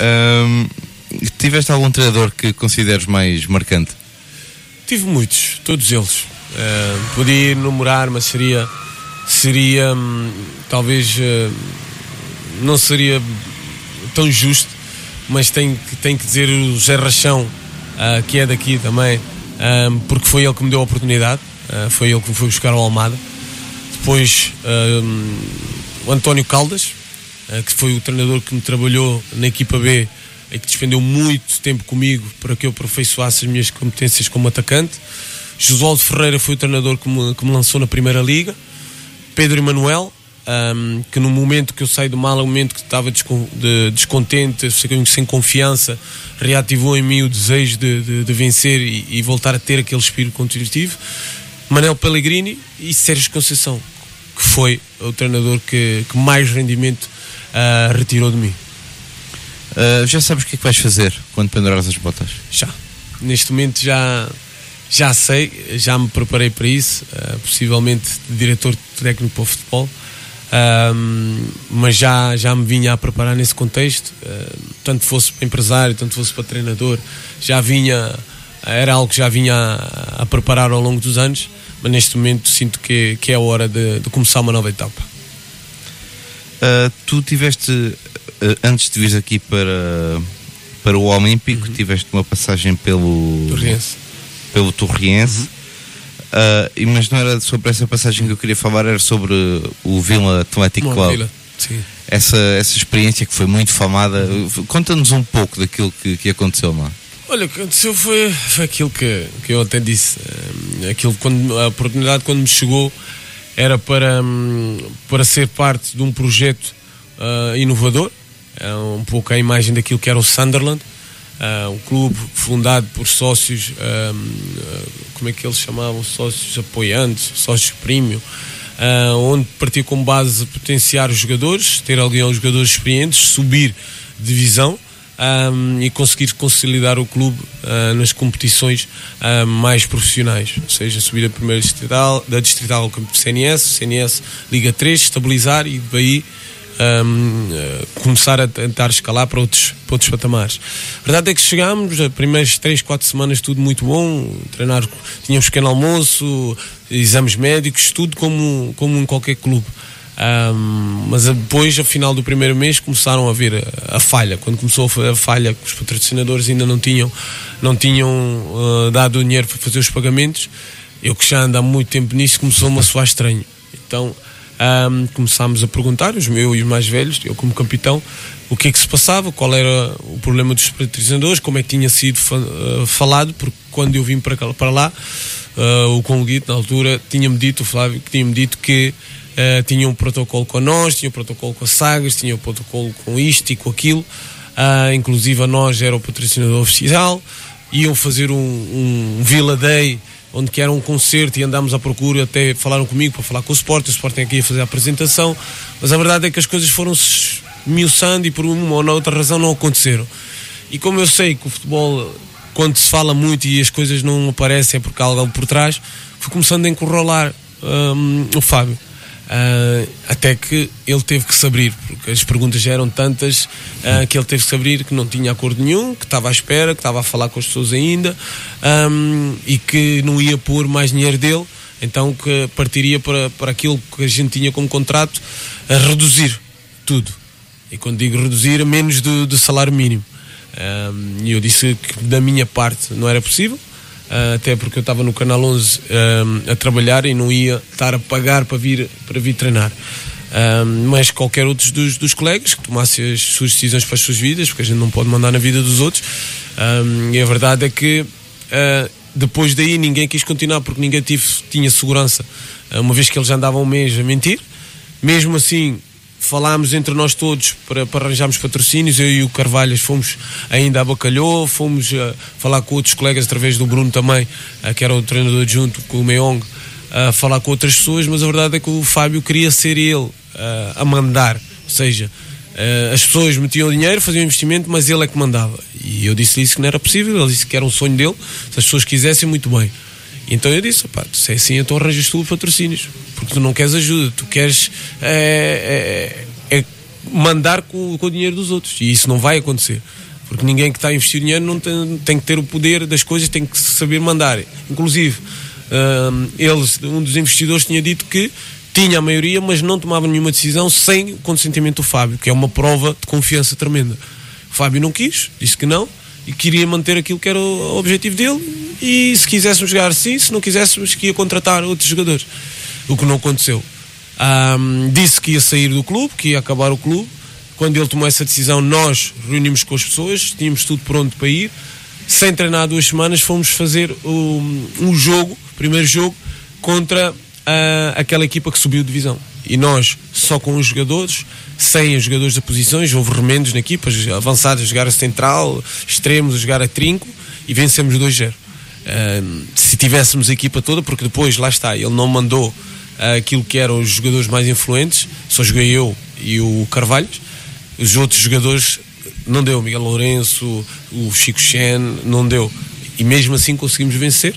Ahm, tiveste algum treinador que consideres mais marcante? Tive muitos, todos eles. Uh, podia enumerar, mas seria, seria hum, talvez uh, não seria tão justo, mas tenho, que- tenho que dizer o Zé Rachão, uh, que é daqui também, porque foi ele que me deu a oportunidade, uh, foi ele que me foi buscar ao Almada. Depois um, o António Caldas, uh, que foi o treinador que me trabalhou na equipa B e que despendeu muito tempo comigo para que eu aperfeiçoasse as minhas competências como atacante. Josualdo Ferreira foi o treinador que me, que me lançou na Primeira Liga. Pedro Emanuel, um, que no momento que eu saí do mal, no momento que estava descon- de- descontente, sem- confiança, reativou em mim o desejo de, de- de vencer e, e voltar a ter aquele espírito competitivo. Manel Pellegrini e Sérgio Conceição, que foi o treinador que, que mais rendimento ah, retirou de mim. Ah, já sabes o que é que vais fazer quando pendurares as botas? Já. Neste momento já, já sei, já me preparei para isso, eh, possivelmente diretor técnico para o futebol, Ahm, mas já, já me vinha a preparar nesse contexto, eh, tanto fosse para empresário, tanto fosse para treinador, já vinha, era algo que já vinha a, a preparar ao longo dos anos, mas neste momento sinto que, que é a hora de, de começar uma nova etapa. Ah, tu tiveste, ah, antes de vires aqui para, para o Olímpico, tiveste uma passagem pelo Torrense. pelo Torriense. Ah, e- mas não era sobre essa passagem que eu queria falar, era sobre o Vila Athletic Uma Club. vila. Sim. Essa, essa experiência que foi muito famada. Conta-nos um pouco daquilo que, que aconteceu lá. Olha, o que aconteceu foi, foi aquilo que, que eu até disse. eh, Aquilo quando, a oportunidade quando me chegou era para, hum, para ser parte de um projeto ah, inovador, é um pouco a imagem daquilo que era o Sunderland, ah, um clube fundado por sócios, ah, como é que eles chamavam? Sócios apoiantes, sócios premium, ah, onde partiu com base potenciar os jogadores, ter alguns jogadores experientes, subir divisão um, e conseguir consolidar o clube uh, nas competições uh, mais profissionais, ou seja, subir a primeira distrital, da distrital ao campo CNS, CNS Liga 3, estabilizar e daí um, uh, começar a tentar escalar para outros, para outros patamares. A verdade é que chegámos, as primeiras 3, 4 semanas tudo muito bom, treinar, tínhamos pequeno almoço, exames médicos, tudo como, como em qualquer clube. Um, mas depois, ao final do primeiro mês, começaram a ver a, a falha. Quando começou a falha, os patrocinadores ainda não tinham, não tinham uh, dado o dinheiro para fazer os pagamentos, eu que já ando há muito tempo nisso, começou-me a soar estranho. Então um, começámos a perguntar, os meus e os mais velhos, eu como capitão, o que é que se passava, qual era o problema dos patrocinadores, como é que tinha sido fa uh, falado, porque quando eu vim para, cá- para lá, uh, o Conguito, na altura, tinha-me dito, o Flávio, tinha-me dito que Uh, tinha um protocolo com nós, tinha um protocolo com a Sagres, tinha um protocolo com isto e com aquilo. Uh, inclusive a nós era o patrocinador oficial. Iam fazer um, um Day, onde que era um concerto e andámos à procura, até falaram comigo para falar com o Sport, o Sport aqui ia fazer a apresentação. Mas a verdade é que as coisas foram se miuçando e por uma ou outra razão não aconteceram. E como eu sei que o futebol, quando se fala muito e as coisas não aparecem é porque há algo por trás, fui começando a encurralar hum, o Fábio. Ah, até que ele teve que se abrir, porque as perguntas já eram tantas ah, que ele teve que se abrir que não tinha acordo nenhum, que estava à espera, que estava a falar com as pessoas ainda ahm, e que não ia pôr mais dinheiro dele, então que partiria para, para aquilo que a gente tinha como contrato a reduzir tudo. E quando digo reduzir, menos do, do salário mínimo. E eu disse que da minha parte não era possível, até porque eu estava no Canal 11 ahm, a trabalhar e não ia estar a pagar para vir, para vir treinar. Ahm, mas qualquer outro dos, dos colegas que tomasse as suas decisões para as suas vidas, porque a gente não pode mandar na vida dos outros, ahm, e a verdade é que ah, depois daí ninguém quis continuar porque ninguém tive, tinha segurança, Ah, uma vez que eles andavam um mês a mentir. Mesmo assim, falámos entre nós todos para, para arranjarmos patrocínios. Eu e o Carvalhas fomos ainda a Bacalhau, fomos a falar com outros colegas através do Bruno também, uh, que era o treinador junto com o Meong, a falar com outras pessoas, mas a verdade é que o Fábio queria ser ele uh, a mandar, ou seja, uh, as pessoas metiam dinheiro, faziam investimento, mas ele é que mandava. E eu disse-lhe isso que não era possível, ele disse que era um sonho dele, se as pessoas quisessem, muito bem. Então eu disse, pá, se é assim, então arranjas tu patrocínios, porque tu não queres ajuda, tu queres é, é, é mandar com, com o dinheiro dos outros, e isso não vai acontecer. Porque ninguém que está a investir dinheiro não tem, tem que ter o poder das coisas, tem que saber mandar. Inclusive, um, eles, um dos investidores tinha dito que tinha a maioria, mas não tomava nenhuma decisão sem o consentimento do Fábio, que é uma prova de confiança tremenda. O Fábio não quis, disse que não, e queria manter aquilo que era o objetivo dele, e se quiséssemos jogar sim, se não quiséssemos que ia contratar outros jogadores. O que não aconteceu. Um, disse que ia sair do clube, que ia acabar o clube. Quando ele tomou essa decisão, nós reunimos com as pessoas, tínhamos tudo pronto para ir. Sem treinar duas semanas, fomos fazer um, um jogo, primeiro jogo, contra uh, aquela equipa que subiu divisão. E nós, só com os jogadores, sem os jogadores da posições, houve remendos na equipa, avançados a jogar a central, extremos a jogar a trinco e vencemos 2-0. Uh, se tivéssemos a equipa toda, porque depois, lá está, ele não mandou uh, aquilo que eram os jogadores mais influentes, só joguei eu e o Carvalhos. Os outros jogadores não deu, Miguel Lourenço, o Chico Chen, não deu. E mesmo assim conseguimos vencer,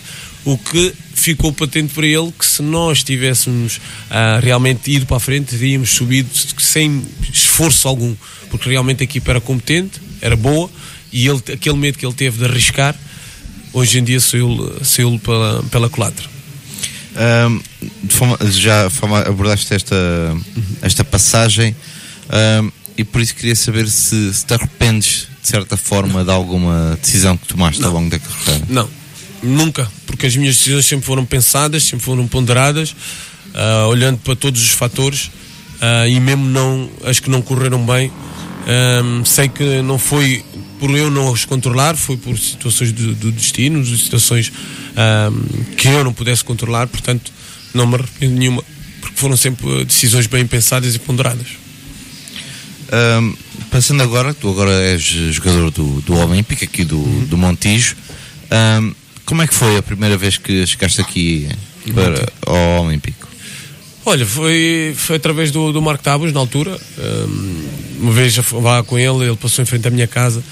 o que ficou patente para ele que se nós tivéssemos uh, realmente ido para a frente, teríamos subido sem esforço algum, porque realmente a equipa era competente, era boa, e ele, aquele medo que ele teve de arriscar, hoje em dia saiu, saiu pela, pela culatra. Um, já abordaste esta, esta passagem um, e por isso queria saber se, se, te arrependes de certa forma de alguma decisão que tomaste Não. ao longo da carreira. Não, nunca, porque as minhas decisões sempre foram pensadas, sempre foram ponderadas, uh, olhando para todos os fatores uh, e mesmo não as que não correram bem, um, sei que não foi por eu não os controlar, foi por situações do, do destino, situações um, que eu não pudesse controlar, portanto não me arrependo nenhuma, porque foram sempre decisões bem pensadas e ponderadas. Um, passando agora, tu agora és jogador do, do Olímpico, aqui do, do Montijo. Um, como é que foi a primeira vez que chegaste aqui para, ao Olímpico? Olha, foi, foi através do, do Marco Tabos, na altura. Um, uma vez lá com ele, ele passou em frente à minha casa.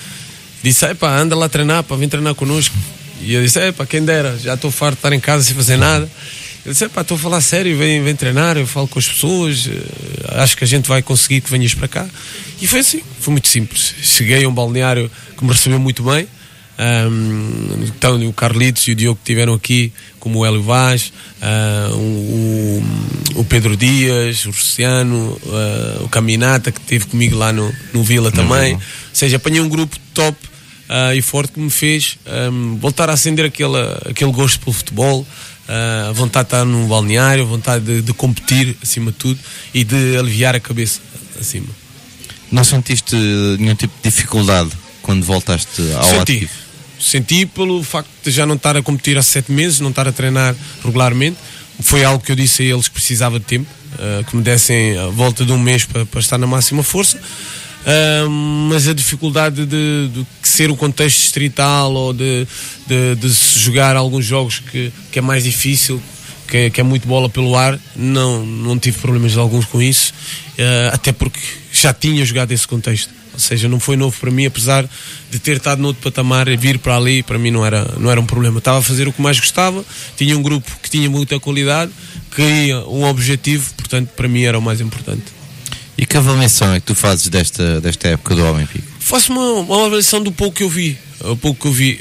Disse: Epá, anda lá treinar, para vir treinar connosco. E eu disse: Epá, quem dera, já estou farto de estar em casa sem fazer nada. Ele disse: Epá, estou a falar sério, vem, vem treinar, eu falo com as pessoas, acho que a gente vai conseguir que venhas para cá. E foi assim, foi muito simples. Cheguei a um balneário que me recebeu muito bem. Um, então o Carlitos e o Diogo que estiveram aqui, como o Hélio Vaz, uh, o, o, Pedro Dias, o Luciano, uh, o Caminata que esteve comigo lá no, no Vila também. Ou seja, apanhei um grupo top uh, e forte que me fez um, voltar a acender aquele, aquele gosto pelo futebol. a vontade de estar no balneário, a vontade de, de competir acima de tudo e de aliviar a cabeça acima. Não sentiste nenhum tipo de dificuldade quando voltaste ao Senti. ativo? Senti pelo facto de já não estar a competir há sete meses, não estar a treinar regularmente. Foi algo que eu disse a eles que precisava de tempo, uh, que me dessem a volta de um mês para, para estar na máxima força. Uh, mas a dificuldade de, de, ser o contexto distrital ou de, de, de, se jogar alguns jogos que, que é mais difícil, que é, que é muito bola pelo ar, não, não tive problemas alguns com isso, uh, até porque já tinha jogado esse contexto. Ou seja, não foi novo para mim, apesar de ter estado noutro patamar e vir para ali, para mim não era, não era um problema. Estava a fazer o que mais gostava, tinha um grupo que tinha muita qualidade, queria um objetivo, portanto, para mim era o mais importante. E que avaliação é que tu fazes desta, desta época do Olímpico? Faço uma, uma avaliação do pouco que eu vi. O pouco que eu vi.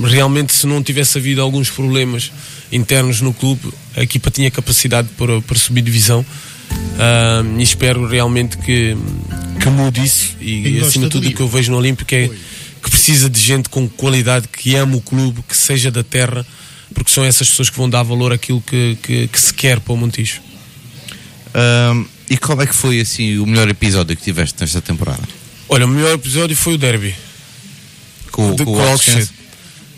Um, realmente, se não tivesse havido alguns problemas internos no clube, a equipa tinha capacidade para, para subir divisão. Um, e espero realmente que, que mude isso e, e acima de tudo o que eu vejo no Olímpico é que precisa de gente com qualidade que ama o clube, que seja da terra porque são essas pessoas que vão dar valor àquilo que, que, que se quer para o Montijo. Um, e qual é que foi assim o melhor episódio que tiveste nesta temporada? Olha, o melhor episódio foi o derby. Com, de, com com o Alcochete.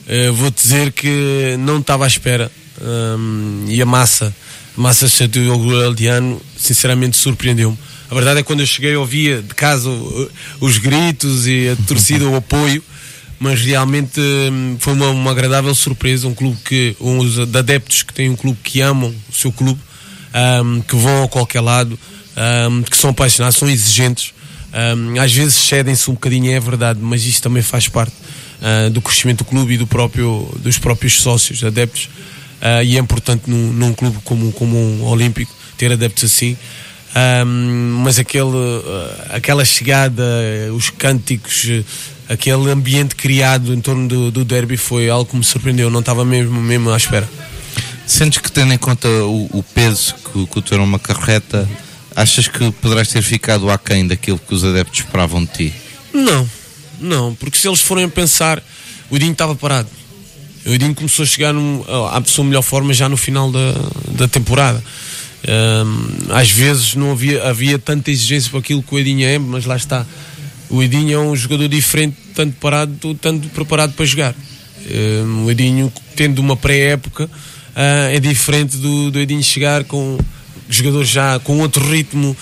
Uh, vou dizer que não estava à espera um, e a massa Massa do Aldeano, sinceramente, surpreendeu-me. A verdade é que quando eu cheguei ouvia de casa os gritos e a torcida, o apoio, mas realmente hum, foi uma, uma, agradável surpresa. Um clube que, uns de adeptos que têm um clube que amam o seu clube, um, que vão a qualquer lado, um, que são apaixonados, são exigentes. Um, às vezes cedem-se um bocadinho, é verdade, mas isto também faz parte uh, do crescimento do clube e do próprio, dos próprios sócios, adeptos. Uh, e é importante num, num, clube como, como um Olímpico ter adeptos assim. Um, mas aquele, uh, aquela chegada, os cânticos, aquele ambiente criado em torno do, do derby foi algo que me surpreendeu, não estava mesmo, mesmo à espera. Sentes que, tendo em conta o, o peso que, que o teu nome acarreta, achas que poderás ter ficado aquém daquilo que os adeptos esperavam de ti? Não, não, porque se eles forem pensar, o Edinho estava parado. O Edinho começou a chegar num, à sua melhor forma já no final da, da temporada. Um, às vezes não havia, havia tanta exigência para aquilo que o Edinho é, mas lá está. O Edinho é um jogador diferente, tanto parado, tanto preparado para jogar. Um, o Edinho, tendo uma pré-época, uh, é diferente do, do Edinho chegar com jogadores já com outro ritmo,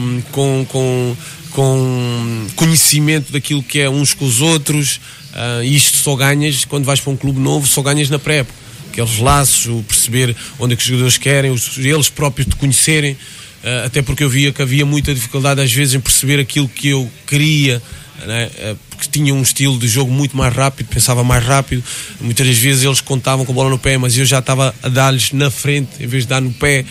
um, com, com, com conhecimento daquilo que é uns com os outros. Uh, isto só ganhas quando vais para um clube novo, só ganhas na pré-época. Aqueles laços, o perceber onde é que os jogadores querem, os, eles próprios te conhecerem. Uh, até porque eu via que havia muita dificuldade às vezes em perceber aquilo que eu queria, né? Porque tinha um estilo de jogo muito mais rápido, pensava mais rápido. Muitas vezes eles contavam com a bola no pé, mas eu já estava a dar-lhes na frente em vez de dar no pé.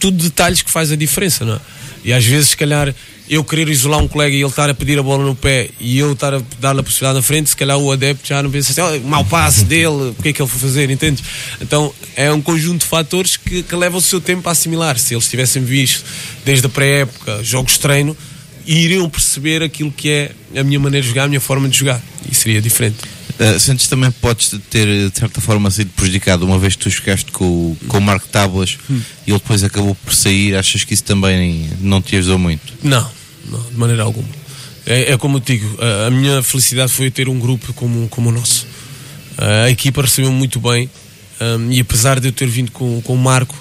Tudo detalhes que faz a diferença, não é? E às vezes, se calhar, eu querer isolar um colega e ele estar a pedir a bola no pé e eu estar a dar-lhe a possibilidade na frente, se calhar o adepto já não pensa assim, oh, mau passe dele, o que é que ele foi fazer, entende? Então é um conjunto de fatores que, que levam o seu tempo a assimilar. Se eles tivessem visto desde a pré-época jogos de treino, iriam perceber aquilo que é a minha maneira de jogar, a minha forma de jogar. E seria diferente. Uh, sentes também podes ter, de certa forma, sido prejudicado uma vez que tu jogaste com, com o Marco Tábuas hum. e ele depois acabou por sair. Achas que isso também não te ajudou muito? Não, não de maneira alguma. É, é como eu digo, a, a, minha felicidade foi ter um grupo como, como o nosso. Uh, a equipa recebeu muito bem um, e apesar de eu ter vindo com, com o Marco,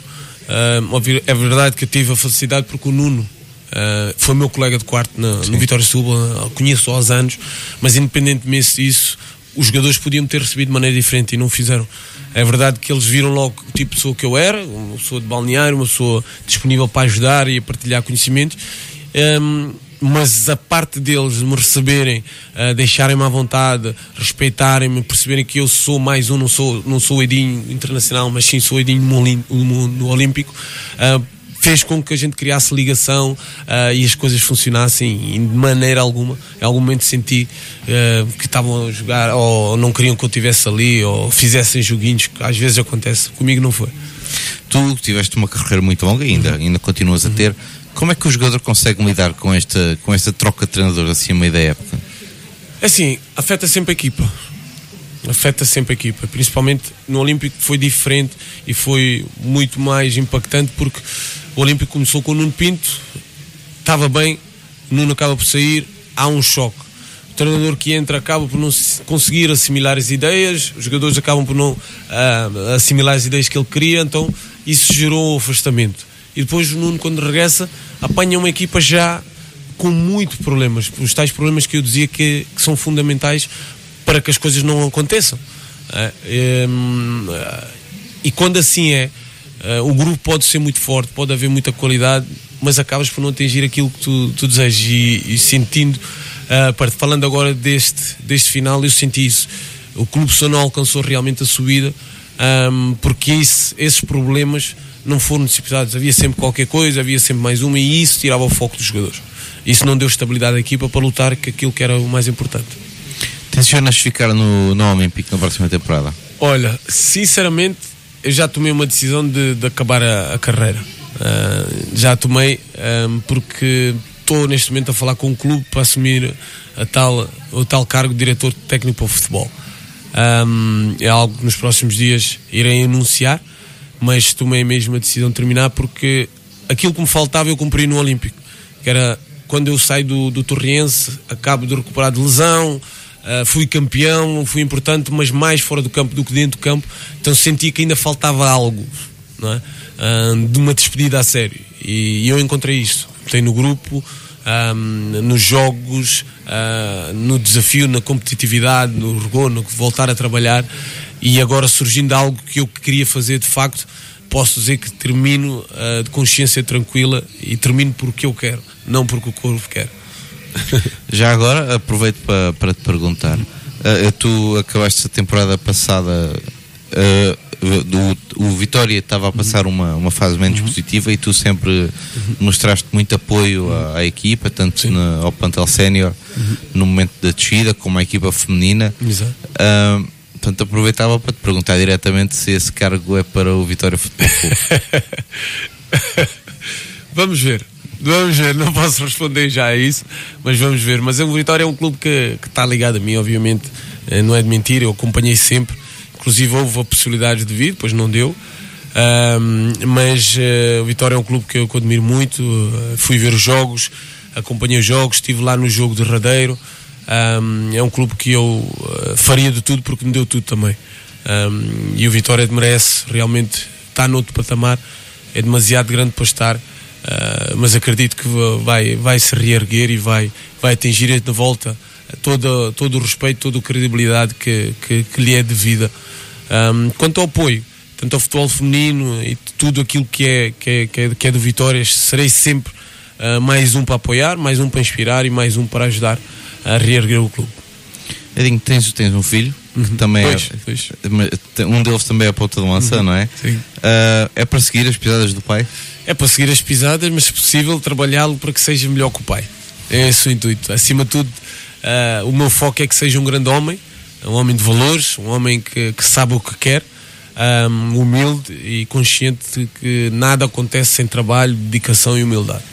um, é verdade que eu tive a felicidade porque o Nuno Uh, foi meu colega de quarto na, no Vitória Suba, conheço há anos, mas independentemente disso, os jogadores podiam ter recebido de maneira diferente e não fizeram. É verdade que eles viram logo o tipo de pessoa que eu era, uma pessoa de balneário, uma pessoa disponível para ajudar e a partilhar conhecimentos. Um, mas a parte deles de me receberem, uh, deixarem-me à vontade, respeitarem-me, perceberem que eu sou mais um, não sou, não sou Edinho internacional, mas sim sou Edinho no, no, no Olímpico. Uh, fez com que a gente criasse ligação uh, e as coisas funcionassem e de maneira alguma, em algum momento senti uh, que estavam a jogar ou não queriam que eu estivesse ali ou fizessem joguinhos, que às vezes acontece, comigo não foi. Tu tiveste uma carreira muito longa ainda, ainda continuas a uhum. ter. Como é que o jogador consegue lidar com esta, com esta troca de treinador assim a meio da época? Assim, afeta sempre a equipa afeta sempre a equipa, principalmente no Olímpico foi diferente e foi muito mais impactante porque o Olímpico começou com o Nuno Pinto, estava bem, o Nuno acaba por sair, há um choque. O treinador que entra acaba por não conseguir assimilar as ideias, os jogadores acabam por não uh, assimilar as ideias que ele queria, então isso gerou um afastamento. E depois o Nuno, quando regressa, apanha uma equipa já com muitos problemas, os tais problemas que eu dizia que, que são fundamentais para que as coisas não aconteçam. Uh, e quando assim é, Uh, o grupo pode ser muito forte, pode haver muita qualidade, mas acabas por não atingir aquilo que tu, tu desejas. E, e sentindo, uh, falando agora deste, deste final, eu senti isso. O clube só não alcançou realmente a subida um, porque esse, esses problemas não foram dissipados. Havia sempre qualquer coisa, havia sempre mais uma, e isso tirava o foco dos jogadores. Isso não deu estabilidade à equipa para lutar com aquilo que era o mais importante. Tensionas ficar no, no Olympic na próxima temporada? Olha, sinceramente, eu já tomei uma decisão de, de acabar a, a carreira. Uh, já tomei um, porque estou neste momento a falar com um clube para assumir a tal, o tal cargo de diretor técnico para o futebol. Um, é algo que nos próximos dias irei anunciar, mas tomei mesmo a decisão de terminar porque aquilo que me faltava eu cumpri no Olímpico, que era quando eu saio do, do Torriense, acabo de recuperar de lesão, Uh, fui campeão, fui importante, mas mais fora do campo do que dentro do campo. Então senti que ainda faltava algo, não é? Uh, de uma despedida a sério. E, e eu encontrei isso. tem no grupo, um, nos jogos, uh, no desafio, na competitividade, no rigor, no voltar a trabalhar e agora surgindo algo que eu queria fazer de facto, posso dizer que termino de consciência tranquila e termino porque eu quero, não porque o corpo quer. Já agora aproveito para, para te perguntar. Uh, tu acabaste a temporada passada. Uh, do, o Vitória estava a passar uma, uma fase menos uhum. positiva e tu sempre uhum. mostraste muito apoio à, à equipa, tanto na, ao plantel sénior uhum. no momento da descida, como à equipa feminina. Exato. Uh, portanto, aproveitava para te perguntar diretamente se esse cargo é para o Vitória Futebol Clube. Vamos ver. Vamos ver, não posso responder já a isso, mas vamos ver. Mas o Vitória é um clube que, que está ligado a mim, obviamente, eh, não é de mentir, eu acompanhei sempre. Inclusive houve a possibilidade de vir, depois não deu. Um, mas uh, o Vitória é um clube que eu, que admiro muito. Uh, fui ver os jogos, acompanhei os jogos, estive lá no jogo de Radeiro. Um, é um clube que eu uh, faria de tudo porque me deu tudo também. Um, e o Vitória merece realmente estar noutro patamar. É demasiado grande para estar. Uh, mas acredito que vai, vai se reerguer e vai, vai atingir de volta todo, todo o respeito, toda a credibilidade que, que, que lhe é devida. Um, quanto ao apoio, tanto ao futebol feminino e tudo aquilo que é, que é, que é, que é do Vitória, serei sempre uh, mais um para apoiar, mais um para inspirar e mais um para ajudar a reerguer o clube. Edinho, tens, tens um filho que uhum. também pois, é, pois. um deles também é a ponta de lança, uhum. não é? Sim. Uh, é para seguir as pisadas do pai? É para seguir as pisadas, mas se possível trabalhá-lo para que seja melhor que o pai. É esse o intuito. Acima de tudo, uh, o meu foco é que seja um grande homem, um homem de valores, um homem que, que sabe o que quer, um, humilde e consciente de que nada acontece sem trabalho, dedicação e humildade.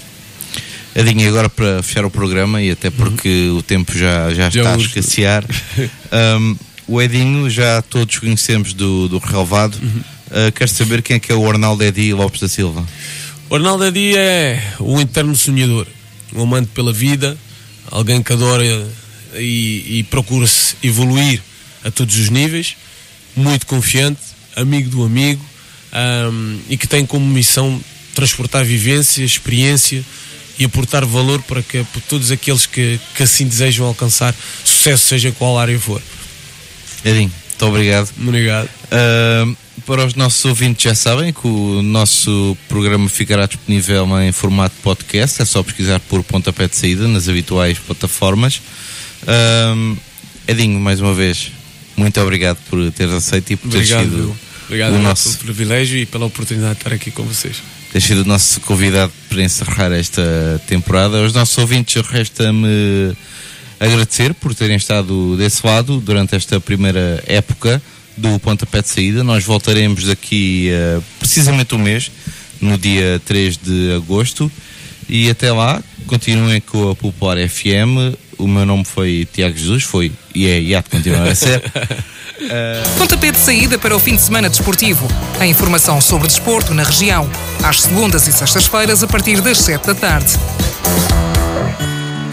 Edinho, agora para fechar o programa e até porque uhum. o tempo já, já, já está a escassear, um, o Edinho já todos conhecemos do, do relevado. Uhum. Uh, quero saber quem é que é o Arnaldo Edi Lopes da Silva. O Arnaldo Edi é um eterno sonhador, um amante pela vida, alguém que adora e, e procura-se evoluir a todos os níveis, muito confiante, amigo do amigo um, e que tem como missão transportar vivência, experiência e aportar valor para que para todos aqueles que, que assim desejam alcançar sucesso, seja qual área for. Edinho, muito obrigado. Obrigado. Uh, para os nossos ouvintes já sabem que o nosso programa ficará disponível em formato podcast, é só pesquisar por pontapé de saída nas habituais plataformas. Uh, Edinho, mais uma vez, muito obrigado por teres aceito e por teres sido obrigado o nosso... pelo privilégio e pela oportunidade de estar aqui com vocês ter sido o nosso convidado para encerrar esta temporada. Aos nossos ouvintes, resta-me agradecer por terem estado desse lado durante esta primeira época do Pontapé de Saída. Nós voltaremos daqui uh, precisamente um mês, no dia 3 de agosto. E até lá, continuem com a Popular FM. O meu nome foi Tiago Jesus, foi e é e há de continuar a ser. Uh... Pontapé de saída para o fim de semana desportivo. A informação sobre desporto na região. Às segundas e sextas-feiras, a partir das 7 da tarde.